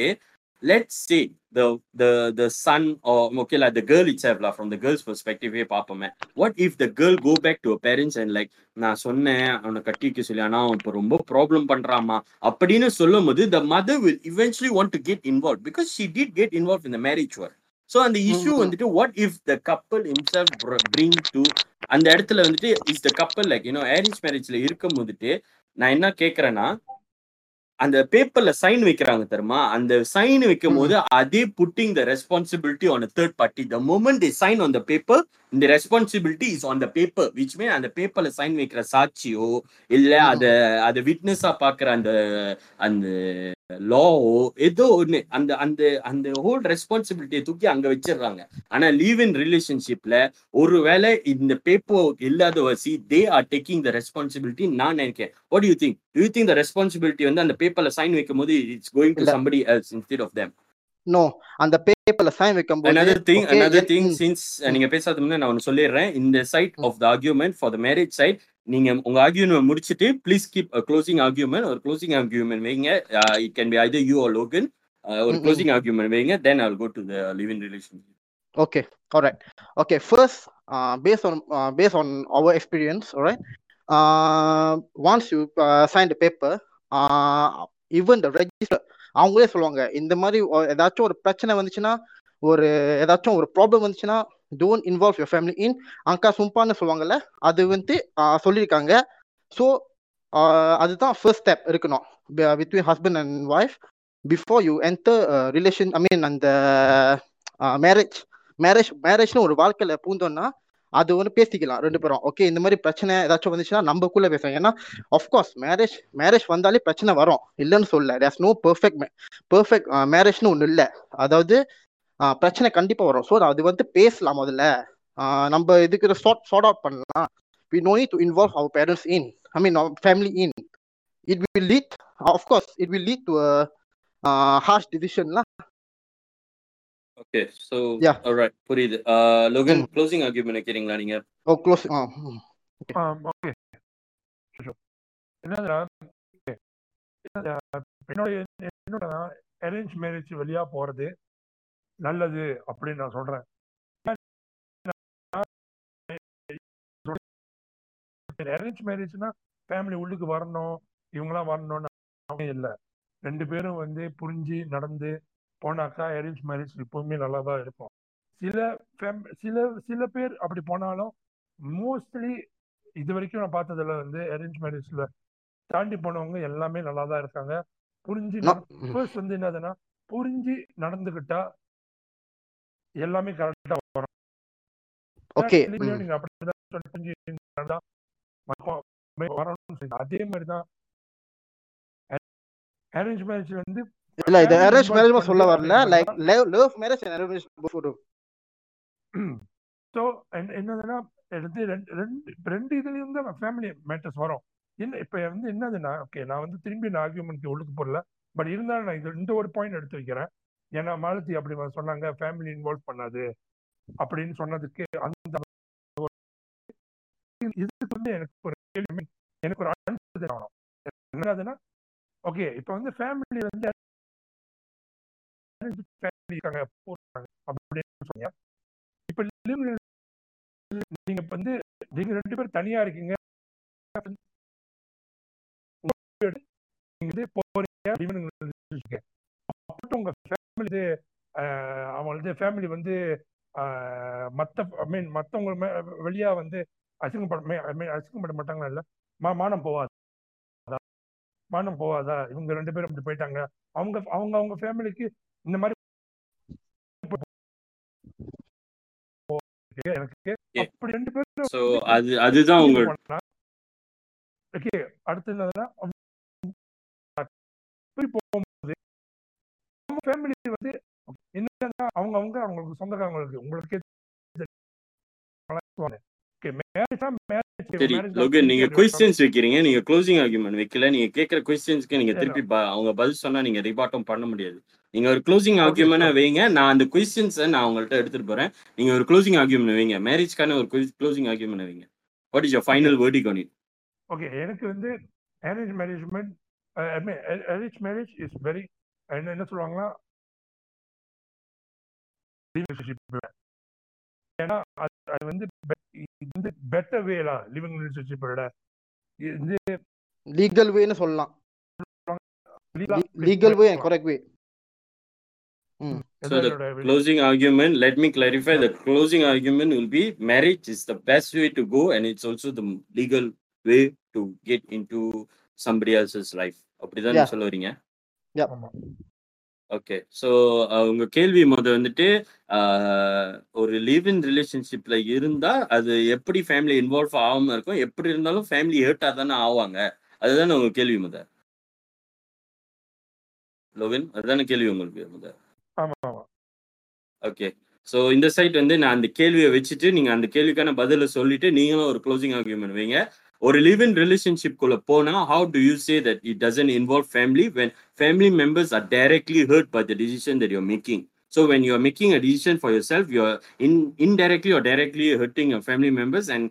Speaker 1: let's say the the the son or okay like the girl itself lah from the girl's perspective hey பாப்போமே what if the girl go back to her parents and like நான் சொன்னேன் அவனை கட்டி வைக்க சொல்லி ஆனா அவன் இப்போ ரொம்ப ப்ராப்ளம் பண்றாமா அப்படின்னு சொல்லும் போது the mother will eventually want to get involved because she did get involved in the marriage work so அந்த issue
Speaker 2: Mhm.
Speaker 1: வந்துட்டு what if the couple himself br- bring to அந்த இடத்துல வந்துட்டு is the couple like you know arranged marriageல இருக்கும் போதுட்டு நான் என்ன கேக்குறேன்னா அந்த பேப்பர்ல சைன் வைக்கிறாங்க தெரியுமா? அந்த சைன் வைக்கும் போது அதே putting the responsibility on third party the moment they sign on the paper இந்த responsibility is on the paper which mean அந்த பேப்பர்ல சைன் வைக்கிற சாட்சியோ இல்ல. அத அத விட்னஸா பாக்குற அந்த அந்த லாவோ ஏதோ ஒண்ணு அந்த அந்த அந்த ஹோல் ரெஸ்பான்சிபிலிட்டியை தூக்கி அங்க வச்சிடுறாங்க ஆனா லீவ் இன் ரிலேஷன்ஷிப்ல ஒருவேளை இந்த பேப்பர் இல்லாத வசி they are taking the responsibility நான் நினைக்கிறேன் what you think you think the responsibility வந்து அந்த பேப்பர்ல சைன் வைக்கும் போது it's going
Speaker 2: to.
Speaker 1: Somebody else instead of them
Speaker 2: no அந்த பேப்பர்ல சைன் வைக்கும்போது
Speaker 1: another thing
Speaker 2: okay,
Speaker 1: another
Speaker 2: என்-
Speaker 1: thing
Speaker 2: ம்,
Speaker 1: since
Speaker 2: ம்.
Speaker 1: நீங்க பேசாத முன்ன நான் ஒன்னு சொல்லிடுறேன் இந்த சைட்
Speaker 2: ம்.
Speaker 1: Of the argument for the marriage side நீங்க உங்க ஆர்கியூமெண்ட் முடிச்சிட்டு ப்ளீஸ் கீப் க்ளோசிங் ஆர்கியூமெண்ட் ஒரு க்ளோசிங் ஆர்கியூமெண்ட் வைங்க it can be either you are Logan ஒரு
Speaker 2: ம், ம்.
Speaker 1: க்ளோசிங் ஆர்கியூமெண்ட் வைங்க then I will go to the live in relationship
Speaker 2: Okay, all right. Okay, first, uh, based on uh, based on our experience, all right. Uh, once you uh, அவங்களே சொல்லுவாங்க. இந்த மாதிரி ஏதாச்சும் ஒரு பிரச்சனை வந்துச்சுன்னா ஒரு ஏதாச்சும் ஒரு ப்ராப்ளம் வந்துச்சுன்னா don't involve your family in Anga சும்பான்னு சொல்லுவாங்கல்ல அது வந்து சொல்லியிருக்காங்க. ஸோ அதுதான் ஃபர்ஸ்ட் ஸ்டெப் இருக்கணும். Between husband and wife before you enter relation I mean அந்த மேரேஜ் மேரேஜ் மேரேஜ்னு ஒரு வாழ்க்கையில் பூந்தோன்னா அது வந்து பேசிக்கலாம் ரெண்டு பேரும். ஓகே இந்த மாதிரி பிரச்சனை ஏதாச்சும் வந்துச்சுன்னா நம்மக்குள்ள பேசலாம் ஏன்னா அஃப்கோர்ஸ் மேரேஜ் மேரேஜ் வந்தாலே பிரச்சனை வரும். இல்லைன்னு சொல்ல தேர்ஸ் நோ பெர்ஃபெக்ட் பெர்ஃபெக்ட் மேரேஜ்னு ஒன்று இல்லை. அதாவது uh, பிரச்சனை கண்டிப்பாக வரும். ஸோ அது வந்து பேசலாம் முதல்ல. Uh, நம்ம இதுக்கு சார்ட் சார்ட் அவுட் பண்ணலாம். We know to involve our parents in I mean family in it will lead of course it will lead to harsh டிசிஷன்லாம்
Speaker 1: okay so
Speaker 2: Yeah.
Speaker 1: Alright புரியுது. லோகன். க்ளோசிங் ஆர்கியூமெண்ட் வைக்கிறீங்களா நீங்க?
Speaker 2: Oh close ah
Speaker 5: okay. என்னதுடா, என்னோட என்னோட arrange marriage வழியா போறது நல்லது அப்படின்னு நான் சொல்றேன். அரேஞ்ச் மேரேஜ்னா ஃபேமிலி உள்ளுக்கு வரணும் இவங்களாம் வரணும்னு இல்லை. ரெண்டு பேரும் வந்து புரிஞ்சு நடந்து போனாக்கா அரேஞ்ச் மேரேஜ் எப்பவுமே நல்லா தான் இருக்கும். சில சில சில பேர் அப்படி போனாலும் மோஸ்ட்லி இது வரைக்கும் நான் பார்த்ததுல வந்து அரேஞ்ச் மேரேஜ்ல தாண்டி போனவங்க எல்லாமே நல்லா தான் இருக்காங்க. புரிஞ்சு. ஃபர்ஸ்ட் வந்து என்னதுன்னா புரிஞ்சு நடந்துக்கிட்டா எல்லாமே கரெக்டா வரும்.
Speaker 2: ஓகே.
Speaker 5: நீங்க அப்படிதான் புரிஞ்சு அதே மாதிரி தான் அரேஞ்ச் மேரேஜ் வந்து
Speaker 2: இல்ல இது அரேஞ்ச் மேரேஜ் சொல்ல வரல. Like love marriage arrange
Speaker 5: so என்னதுன்னா எடுத்து ரெண்டு ரெண்டு ரெண்டு இதுலயும் தான் ஃபேமிலி மேட்டர்ஸ் வரும். என்ன இப்போ வந்து என்னதுன்னா ஓகே நான் வந்து திரும்பி நான் ஆர்கியூமெண்ட்க்கு உள்ளுக்கு போடல. பட் இருந்தாலும் நான் இது இந்த ஒரு பாயிண்ட் எடுத்து வைக்கிறேன். ஏன்னா மாலதி அப்படி சொன்னாங்க ஃபேமிலி இன்வால்வ் பண்ணாது. அப்படின்னு சொன்னதுக்கு அந்த இதுக்கு வந்து எனக்கு ஒரு கேள்வி எனக்கு ஒரு வேணும் என்னதுன்னா ஓகே இப்போ வந்து ஃபேமிலி வந்து இருக்காங்க அப்படின்னு சொன்னீங்க இப்ப நீங்க வந்து நீங்க ரெண்டு பேரும் தனியா இருக்கீங்க உங்க ஃபேமிலி ஆஹ், ஃபேமிலி வந்து ஆஹ், மத்த ஐ மீன் மத்தவங்க மே- வெளியா வந்து அசிங்கப்பட ஐ மீன் அசிங்கப்பட மாட்டாங்களா இல்ல மா- மானம் போவாதா மானம் போவாதா இவங்க ரெண்டு பேரும் இப்படி போயிட்டாங்க அவங்க அவங்க அவங்க ஃபேமிலிக்கு இந்த மாதிரி. அப்படி ரெண்டு பேரும்
Speaker 1: அது அதுதான் உங்க
Speaker 5: ஓகே அடுத்து என்னதுன்னா போகும்போது அவங்க ஃபேமிலி வந்து என்னன்னா அவங்க அவங்க அவங்களுக்கு சொந்தக்காரங்களுக்கு உங்களுக்கே
Speaker 1: நீங்க கொஸ்டின்ஸ் வைக்கிறீங்க. நீங்க க்ளோசிங் ஆர்குமெண்ட் வைக்கல. நீங்க கேட்கிற கொஸ்டின்ஸ்க்கு நீங்க திருப்பி அவங்க பதில் சொன்னா நீங்க ரிபாட்டும் பண்ண முடியாது. நீங்க ஒரு க்ளோசிங் ஆர்குமெண்ட் வைங்க. நான் அந்த கொஸ்டின்ஸை நான் உங்கள்ட்ட எடுத்துட்டு போறேன். நீங்க ஒரு க்ளோசிங் ஆர்குமெண்ட் வைங்க. மேரேஜ்க்கான ஒரு க்ளோசிங் ஆர்குமெண்ட் வைங்க. What is your final verdict on it
Speaker 5: okay எனக்கு வந்து arrange management arrange marriage is very என்ன என்ன சொல்லுவாங்கன்னா ஏன்னா அது அது வந்து வந்து பெட்டர் வேலா லிவிங் ரிலேஷன்ஷிப் விட இது வந்து
Speaker 2: லீகல் வேன்னு சொல்லலாம்.
Speaker 5: legal-
Speaker 2: legal way correct way
Speaker 1: So the
Speaker 5: எதோட வெளி-
Speaker 1: closing argument, let me clarify the closing argument will be marriage is the best way to go and it's also the legal way to get into somebody else's life. அப்படிதான்
Speaker 2: Yeah.
Speaker 1: சொல்ல வரீங்க okay so உங்க கேள்வி முத வந்துட்டு ஒரு live in ரிலேஷன்ஷிப்ல இருந்தா அது எப்படி ஃபேமிலி இன்வால்வ் ஆகாம இருக்கும்? எப்படி இருந்தாலும் ஃபேமிலி ஹேர்ட்டா தானே ஆவாங்க? அதுதானே உங்க கேள்வி முத. லோவின் அதுதானே கேள்வி உங்களுக்கு முத.
Speaker 5: ஆமா ஆமா
Speaker 1: ஓகே ஸோ இந்த சைட் வந்து நான் அந்த கேள்வியை வச்சுட்டு நீங்க அந்த கேள்விக்கான பதிலை சொல்லிட்டு நீங்களும் ஒரு க்ளோசிங் ஆர்குமெண்ட் வைங்க. ஒரு லிவ் இன் ரிலேஷன்ஷிப் குள்ள போனா how do you say that it doesn't involve family when family members are directly hurt by the decision that you're making. So when you're making a decision for yourself, self in in or are directly hurting your family members and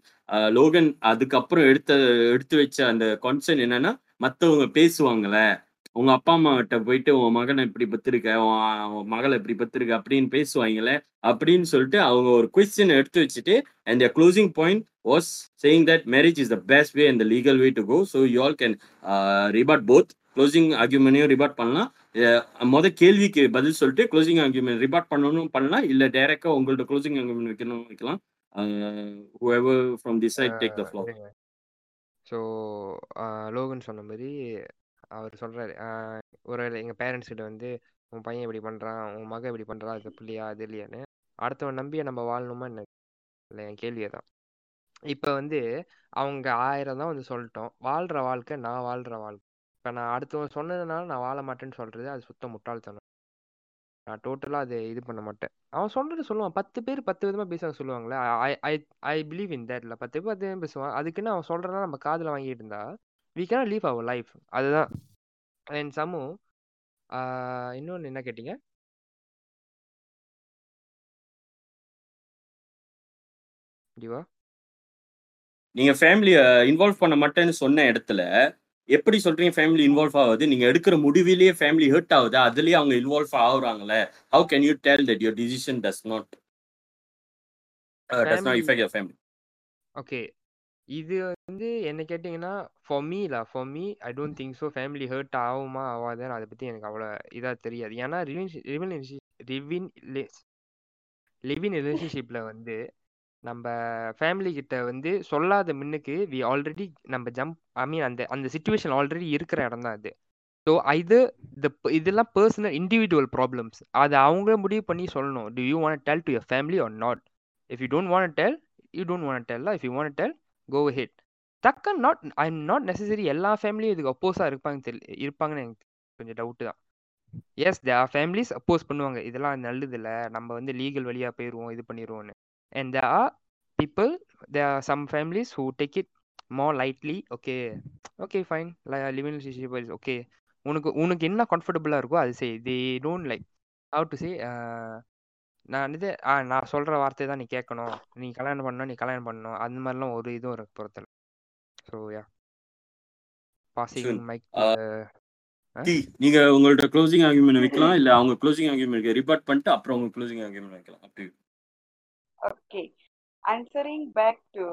Speaker 1: Logan அதுக்கப்புறம் எடுத்த எடுத்து வச்ச அந்த consent என்னன்னா மத்தவங்க பேசுவாங்கல்ல உங்க அப்பா அம்மா கிட்ட போயிட்டு உன் மகனை இப்படி பத்திருக்க உன் மகளை இப்படி பத்திருக்க அப்படின்னு பேசுவாங்கல்ல அப்படின்னு சொல்லிட்டு அவங்க ஒரு கொஸ்டின் எடுத்து வச்சுட்டு and their closing point was saying that marriage is the best way and the legal way to go. So you all can uh, rebut both. Closing ஆர்குமெண்ட்டையும் rebut பண்ணலாம். மொத கேள்விக்கு பதில் சொல்லிட்டு க்ளோசிங் ஆர்குமெண்ட் ரிபார்ட் பண்ணணும் பண்ணலாம். இல்ல டைரக்டா உங்கள்ட்ட க்ளோசிங் ஆர்குமெண்ட் வைக்கணும் வைக்கலாம். Whoever from this side take the floor.
Speaker 4: So Logan சொன்ன மாதிரி அவர் சொல்றாரு ஒரு எங்கள் பேரண்ட்ஸ் கிட்ட வந்து உன் பையன் இப்படி பண்ணுறான் உன் மகன் இப்படி பண்ணுறா அது பிள்ளையா அது இல்லையான்னு அடுத்தவன் நம்பியை நம்ம வாழணுமா என்ன? இல்லை என் கேள்வியை தான். இப்போ வந்து அவங்க ஆயிரம் தான் வந்து சொல்லிட்டோம். வாழ்கிற வாழ்க்கை நான் வாழ்கிற வாழ்க்கை. இப்போ நான் அடுத்தவன் சொன்னதுனால நான் வாழ மாட்டேன்னு சொல்கிறது அது சுத்த முட்டாள்தனம். நான் டோட்டலாக அது இது பண்ண மாட்டேன். அவன் சொல்றது சொல்லுவான். பத்து பேர் பத்து விதமாக பேசுவாங்க சொல்லுவாங்களே ஐ ஐ ஐ பிலீவ் இன் தேட்ல பத்து பேர் பத்து பேர் பேசுவான். அதுக்குன்னு அவன் சொல்றதா நம்ம காதில் வாங்கிட்டு இருந்தா we can live our life அதுதான். அண்ட் சமு இன்னொன்று என்ன கேட்டீங்க? டிவா
Speaker 1: நீங்க ஃபேமிலிய இன்வால்வ் பண்ண மாட்டேன்னு சொன்ன இடத்துல எப்படி சொல்றீங்க ஃபேமிலி இன்வால்வ் ஆகுது? நீங்க எடுக்கிற முடிவிலேயே ஃபேமிலி ஹர்ட் ஆகுது? அதுலயே அவங்க involve ஆகுறாங்களே? How can you tell that your decision does not does
Speaker 4: not
Speaker 1: affect your family
Speaker 4: okay இது வந்து என்ன கேட்டிங்கன்னா for me law for me I don't think so family hurt ஆகுமா ஆகாதுன்னு அதை பற்றி எனக்கு அவ்வளோ இதாக தெரியாது. ஏன்னா ரிவின் ரிவின் லிவின் ரிலேஷன்ஷிப்பில் வந்து நம்ம ஃபேமிலி கிட்ட வந்து சொல்லாத முன்னுக்கு வி ஆல்ரெடி நம்ம ஜம்ப் ஐ மீன் அந்த அந்த சுச்சுவேஷன் ஆல்ரெடி இருக்கிற இடம் தான் அது. ஸோ இது இந்த இதெல்லாம் பர்சனல் இண்டிவிஜுவல் ப்ராப்ளம்ஸ் அதை அவங்களே முடிவு பண்ணி சொல்லணும். Do you want tell to your family or not if you don't want tell you don't want tell if you want tell go ahead டக்கன் not I am not necessary எல்லா ஃபேமிலியும் இதுக்கு அப்போஸாக இருப்பாங்க தெரியல இருப்பாங்கன்னு எனக்கு கொஞ்சம் டவுட்டு தான். Yes they are families oppose பண்ணுவாங்க. இதெல்லாம் நல்லது இல்லை. நம்ம வந்து லீகல் வழியாக போயிடுவோம் இது பண்ணிடுவோம்னு and they are people they are some families who take it more lightly okay okay fine living relationship okay உனக்கு உனக்கு என்ன கம்ஃபர்டபுளாக இருக்கோ அது செய். They don't like how to say நான் இது ஆ நான் சொல்கிற வார்த்தை தான் நீ கேட்கணும். நீ கல்யாணம் பண்ணணும் நீ கல்யாணம் பண்ணணும். அந்த மாதிரிலாம் ஒரு இதுவும் இருக்கு பொறுத்தல so yeah passing. Mic
Speaker 1: Uh, டி நீங்க உங்களோட க்ளோசிங் ஆர்குமெண்ட் வைக்கலாம் இல்ல அவங்க க்ளோசிங் ஆர்குமெண்ட் ரிபார்ட் பண்ணிட்டு அப்புறம் உங்க க்ளோசிங் ஆர்குமெண்ட் வைக்கலாம். அப்படி
Speaker 3: okay answering back to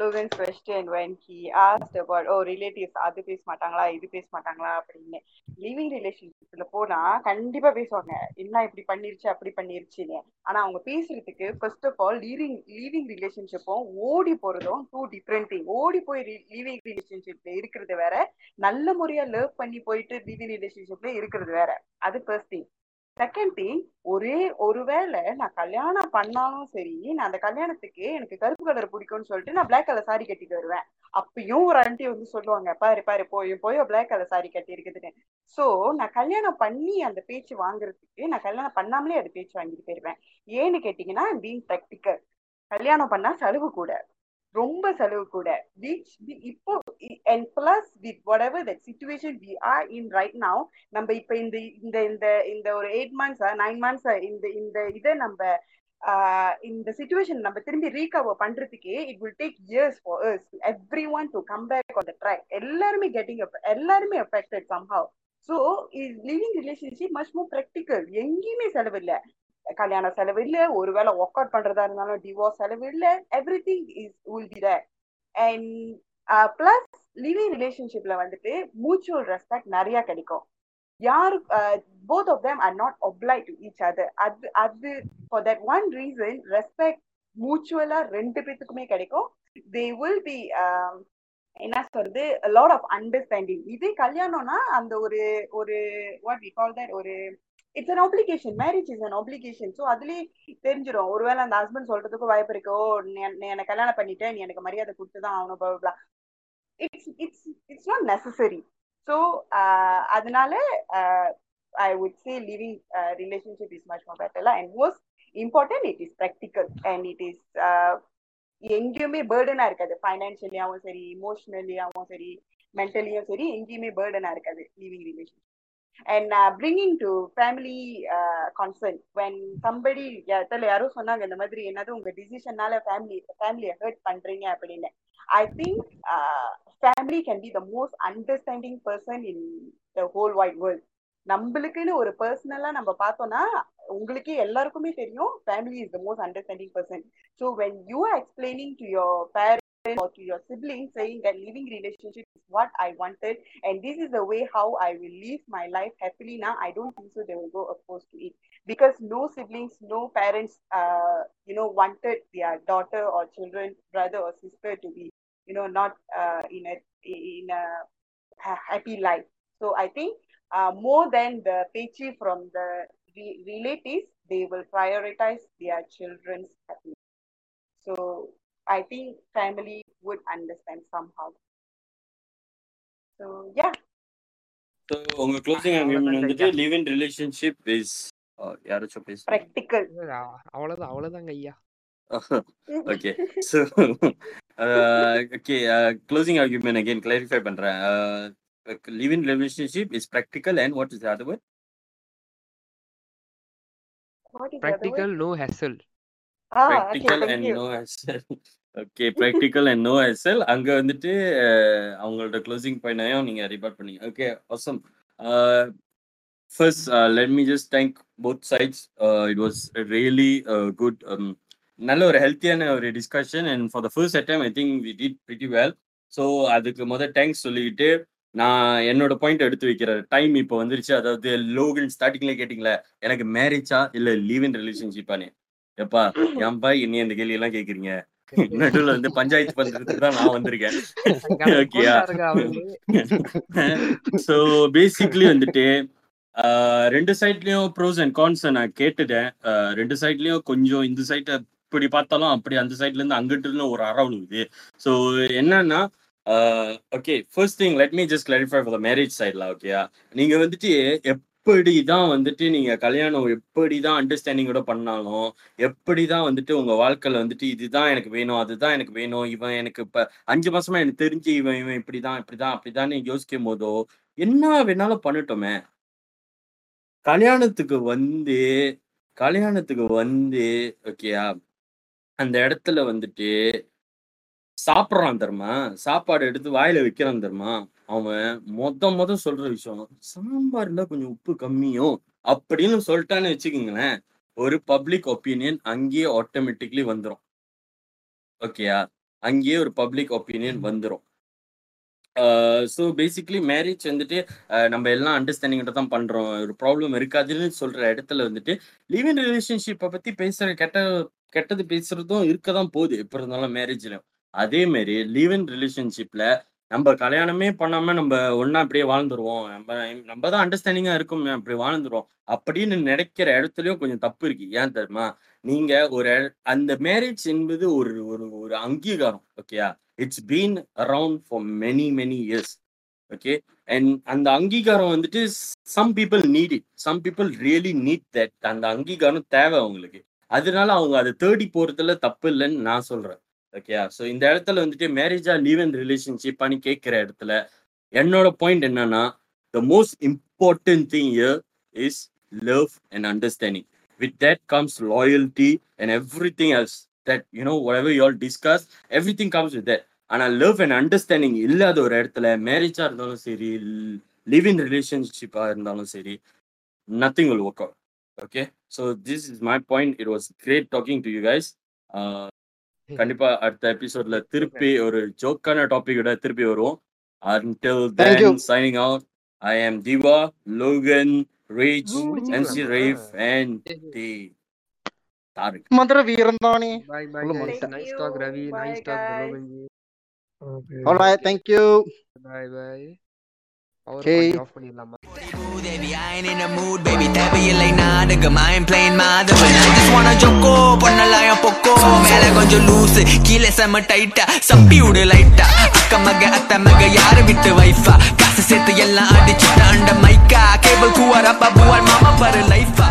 Speaker 3: Logan's question when he asked about O relatives அது பேச மாட்டாங்களா இது பேச மாட்டாங்களா அப்படின்னு. லிவிங் ரிலேஷன்ஷிப்ல போனா கண்டிப்பா பேசுவாங்க. என்ன இப்படி பண்ணிருச்சு அப்படி பண்ணிருச்சுன்னு. ஆனா அவங்க பேசுறதுக்கு first of all living living ரிலேஷன்ஷிப்பும் ஓடி போறதும் டூ டிஃப்ரெண்ட் திங் ஓடி போய் லீவிங் ரிலேஷன்ஷிப்ல இருக்கிறது வேற. நல்ல முறையா லவ் பண்ணி போயிட்டு லீவிங் ரிலேஷன்ஷிப்ல இருக்கிறது வேற. அது ஃபர்ஸ்ட் திங் செகண்ட் திங் ஒரே ஒருவேளை நான் கல்யாணம் பண்ணாலும் சரி நான் அந்த கல்யாணத்துக்கு எனக்கு கருப்பு கலர் பிடிக்கும்னு சொல்லிட்டு நான் பிளாக் கலர் சாரி கட்டிட்டு வருவேன். அப்பயும் ஒரு ஆண்டி வந்து சொல்லுவாங்க பாரு பாரு போய் போய் பிளாக் கலர் சாரி கட்டி இருக்குதுன்னு சோ நான் கல்யாணம் பண்ணி அந்த பேச்சு வாங்குறதுக்கு நான் கல்யாணம் பண்ணாமலே அது பேச்சு வாங்கிட்டு போயிருவேன். ஏன்னு கேட்டீங்கன்னா பீங் ப்ராக்டிக்கல் கல்யாணம் பண்ணா செலவு கூட. ரொம்ப செலவு கூட. விச் இப்போ and plus with whatever that situation we are in right now நம்ம இப்ப இந்த இந்த இந்த இந்த ஒரு எயிட் மந்த்ஸா நைன் மந்த்ஸ் இந்த இந்த இதை நம்ம இந்த சுச்சுவேஷன் நம்ம திரும்பி ரீகவர் பண்றதுக்கே it will take years for years every one to come back on the track எல்லாருமே கெட்டிங் எல்லாருமே affected somehow so is living relationship much more practical எங்கேயுமே செலவு இல்லை. கல்யாண செலவு இல்ல ஒருவேளை ஒர்க் அவுட் பண்றதா இருந்தாலும் டிவோர்ஸ் செலவு இல்ல every thing is will be there and plus living ரிலேஷன்ஷிப்ல வந்துட்டு மியூச்சுவல் ரெஸ்பெக்ட் நிறைய கிடைக்கும். யாரு both of them are not obliged to each other அது அது for that one reason respect மியூச்சுவலா ரெண்டு பேத்துக்குமே கிடைக்கும். தே வில் பி என்ன சொல்றது லாட் ஆஃப் அண்டர்ஸ்டாண்டிங் இதே கல்யாணம்னா அந்த ஒரு ஒரு வாட் வி கால் தட் ஒரு it's an application marriage is an application so அதுலயே தெரிஞ்சிடும் ஒருவேளை அந்த ஹஸ்பண்ட் சொல்றதுக்கு வாய்ப்பு இருக்கோ நீ நீ எனக்கு கல்யாணம் பண்ணிட்டேன் நீ எனக்கு மரியாதை கொடுத்துதான் ஆகணும் it's it's it's not necessary so அதனால I would say living relationship is much more better and most important it is practical and it is எங்கேயுமே பேர்டனா இருக்காது. ஃபைனான்சியலியாவும் சரி இமோஷனலியாவும் சரி மென்டலியும் சரி எங்கேயுமே பேர்டனா இருக்காது. Living relation and bringing to family concern when somebody இடத்துல யாரும் சொன்னாங்க இந்த மாதிரி என்னது உங்க டிசிஷனால ஃபேமிலி ஃபேமிலியை ஹர்ட் பண்றீங்க அப்படின்னு. I think family can be the most understanding person in the whole wide world நம்மளுக்குன்னு ஒரு பர்சனலா நம்ம பார்த்தோம்னா உங்களுக்கே எல்லாருக்குமே தெரியும் family is the most understanding person so when you are explaining to your pair or to your siblings saying that living relationship is what I wanted and this is the way how I will live my life happily now I don't think so they will go opposed to it. Because no siblings no parents uh, you know wanted their daughter or children brother or sister to be you know not uh, in a in a happy life. So I think uh, more than the pechi from the re- relatives they will prioritize their children's happiness. So I think family would understand somehow. So yeah,
Speaker 1: so உங்க closing
Speaker 4: அவ்வளவுதாங்க
Speaker 1: agreement வந்துட்டு
Speaker 4: ஐயா.
Speaker 1: Live in relationship is யாராச்சும் பேசுங்க
Speaker 3: practical.
Speaker 4: அவ்வளவுதான் அவ்வளவுதாங்க ஐயா
Speaker 1: okay so okay closing argument again clarify பண்றேன் live in relationship is practical and what is other
Speaker 3: What is the other word?
Speaker 4: Practical no hassle
Speaker 3: Ah, okay,
Speaker 1: practical
Speaker 3: thank
Speaker 1: and
Speaker 3: you.
Speaker 1: No hassle okay practical and no hassle அங்க வந்துட்டு அவங்களோட closing பாயிண்டையும் நீங்க report பண்ணீங்க. Okay awesome. First let me just thank both sides it was really good நல்ல ஒரு ஹெல்த்தியான ஒரு discussion and for the first attempt I think we did pretty well so அதுக்கு முதல் தேங்க்ஸ் சொல்லிக்கிட்டு நான் என்னோட பாயிண்ட் எடுத்து வைக்கிற டைம் இப்போ வந்துருச்சு. அதாவது லோகன் ஸ்டார்டிங்ல கேட்டிங்களே எனக்கு மேரேஜா இல்ல லீவ் இன் ரிலேஷன்ஷிப்பானே எப்பா ஏன்பா இன்னும் இந்த கேள்வி எல்லாம் நடுவுல வந்து பஞ்சாயத்து பண்றதுக்கு தான் நான் வந்திருக்கேன். ஓகேயா ஸோ பேசிக்லி வந்துட்டு ரெண்டு சைட்லயும் ப்ரோஸ் அண்ட் கான்ஸ் நான் கேட்டுட்டேன். ரெண்டு சைட்லயும் கொஞ்சம் இந்த சைட்டை இப்படி பார்த்தாலும் அப்படி அந்த சைட்ல இருந்து அங்கிட்டு இருந்து ஒரு அற விழுகுது ஸோ என்னன்னா okay first thing let me just clarify for the marriage சைட்ல ஓகேயா நீங்க வந்துட்டு எப்படி தான் வந்துட்டு நீங்க கல்யாணம் எப்படி தான் அண்டர்ஸ்டாண்டிங்கோட பண்ணாலும் எப்படி தான் வந்துட்டு உங்க வாழ்க்கையில வந்துட்டு இதுதான் எனக்கு வேணும் அதுதான் எனக்கு வேணும் இவன் எனக்கு இப்ப அஞ்சு மாசமா எனக்கு தெரிஞ்சு இவன் இவன் இப்படிதான் இப்படிதான் அப்படிதான் யோசிக்கும் போதோ என்ன வேணாலும் பண்ணட்டோமே. கல்யாணத்துக்கு வந்து கல்யாணத்துக்கு வந்து ஓகேயா அந்த இடத்துல வந்துட்டு சாப்பிட்றான் தெரியுமா? சாப்பாடு எடுத்து வாயில வைக்கிறான் தெரியுமா? அவன் மொத மொத சொல்ற விஷயம் சாம்பார்ல கொஞ்சம் உப்பு கம்மியும் அப்படின்னு சொல்லிட்டான்னு வச்சுக்கோங்களேன் ஒரு பப்ளிக் ஒப்பீனியன் அங்கேயே ஆட்டோமேட்டிக்லி வந்துடும் ஓகேயா அங்கேயே ஒரு பப்ளிக் ஒப்பீனியன் வந்துடும் ஸோ பேசிக்லி மேரேஜ் வந்துட்டு நம்ம எல்லாம் அண்டர்ஸ்டாண்டிங்கிட்ட தான் பண்றோம். ஒரு ப்ராப்ளம் இருக்காதுன்னு சொல்ற இடத்துல வந்துட்டு லிவ் இன் ரிலேஷன்ஷிப்பை பத்தி பேசுற கெட்ட கெட்டது பேசுறதும் இருக்க தான் போகுது எப்போ இருந்தாலும் மேரேஜ்லையும் அதே மாதிரி லீவ் இன் ரிலேஷன்ஷிப்ல நம்ம கல்யாணமே பண்ணாம நம்ம ஒன்னா அப்படியே வாழ்ந்துருவோம். நம்ம நம்ம தான் அண்டர்ஸ்டாண்டிங்கா இருக்கும் அப்படி வாழ்ந்துருவோம். அப்படின்னு நினைக்கிற இடத்துலயும் கொஞ்சம் தப்பு இருக்கு. ஏன் தெரியுமா? நீங்க ஒரு அந்த மேரேஜ் என்பது ஒரு ஒரு ஒரு அங்கீகாரம் ஓகேயா it's been around for many many years okay and அந்த அங்கீகாரம் வந்துட்டு some people need it some people really need that அந்த அங்கீகாரம் தேவை அவங்களுக்கு. அதனால அவங்க அதை தேடி போறதுல தப்பு இல்லைன்னு நான் சொல்றேன். ஓகேயா ஸோ இந்த இடத்துல வந்துட்டு மேரேஜா லீவ் அண்ட் ரிலேஷன்ஷிப்பான்னு கேட்குற இடத்துல என்னோட பாயிண்ட் என்னன்னா the most important thing here is love and understanding with that comes loyalty and every thing else that you know you all discuss every thing comes with the ஆனால் love and understanding இல்லாத ஒரு இடத்துல மேரேஜா இருந்தாலும் சரி live in ரிலேஷன்ஷிப்பாக இருந்தாலும் சரி nothing will work out okay so this is my point it was great talking to you guys கண்டிப்பா அடுத்த எபிசோட்ல திருப்பி ஒரு ஜோக்கான டாபிக்கோட திருப்பி வருவோம் until then signing out i am diva logan rage mc rave and the tarik
Speaker 2: வீரன் தானே
Speaker 4: Bye bye guys. Nice talk Ravi. Nice talk.
Speaker 5: Okay.
Speaker 2: alright thank you
Speaker 4: Bye bye. Power
Speaker 2: Okay.
Speaker 4: பண்ணி off
Speaker 6: Baby, I ain't in the mood, baby. தேவையில்லை நாடகம் I ain't playing Madhavan I just wanna ஜொக்கோ பண்ணலாம் Poco மேல கொஞ்சம் கீழே செம டைட்டா சப்பி விடு லைட்டா அக்க மக அத்த மக யாரு விட்டு வைஃபா காசு சேர்த்து எல்லாம் அடிச்சுட்டு அண்ட மைக்கா கேபிள் பூவார் மாமா பாரு லைஃபா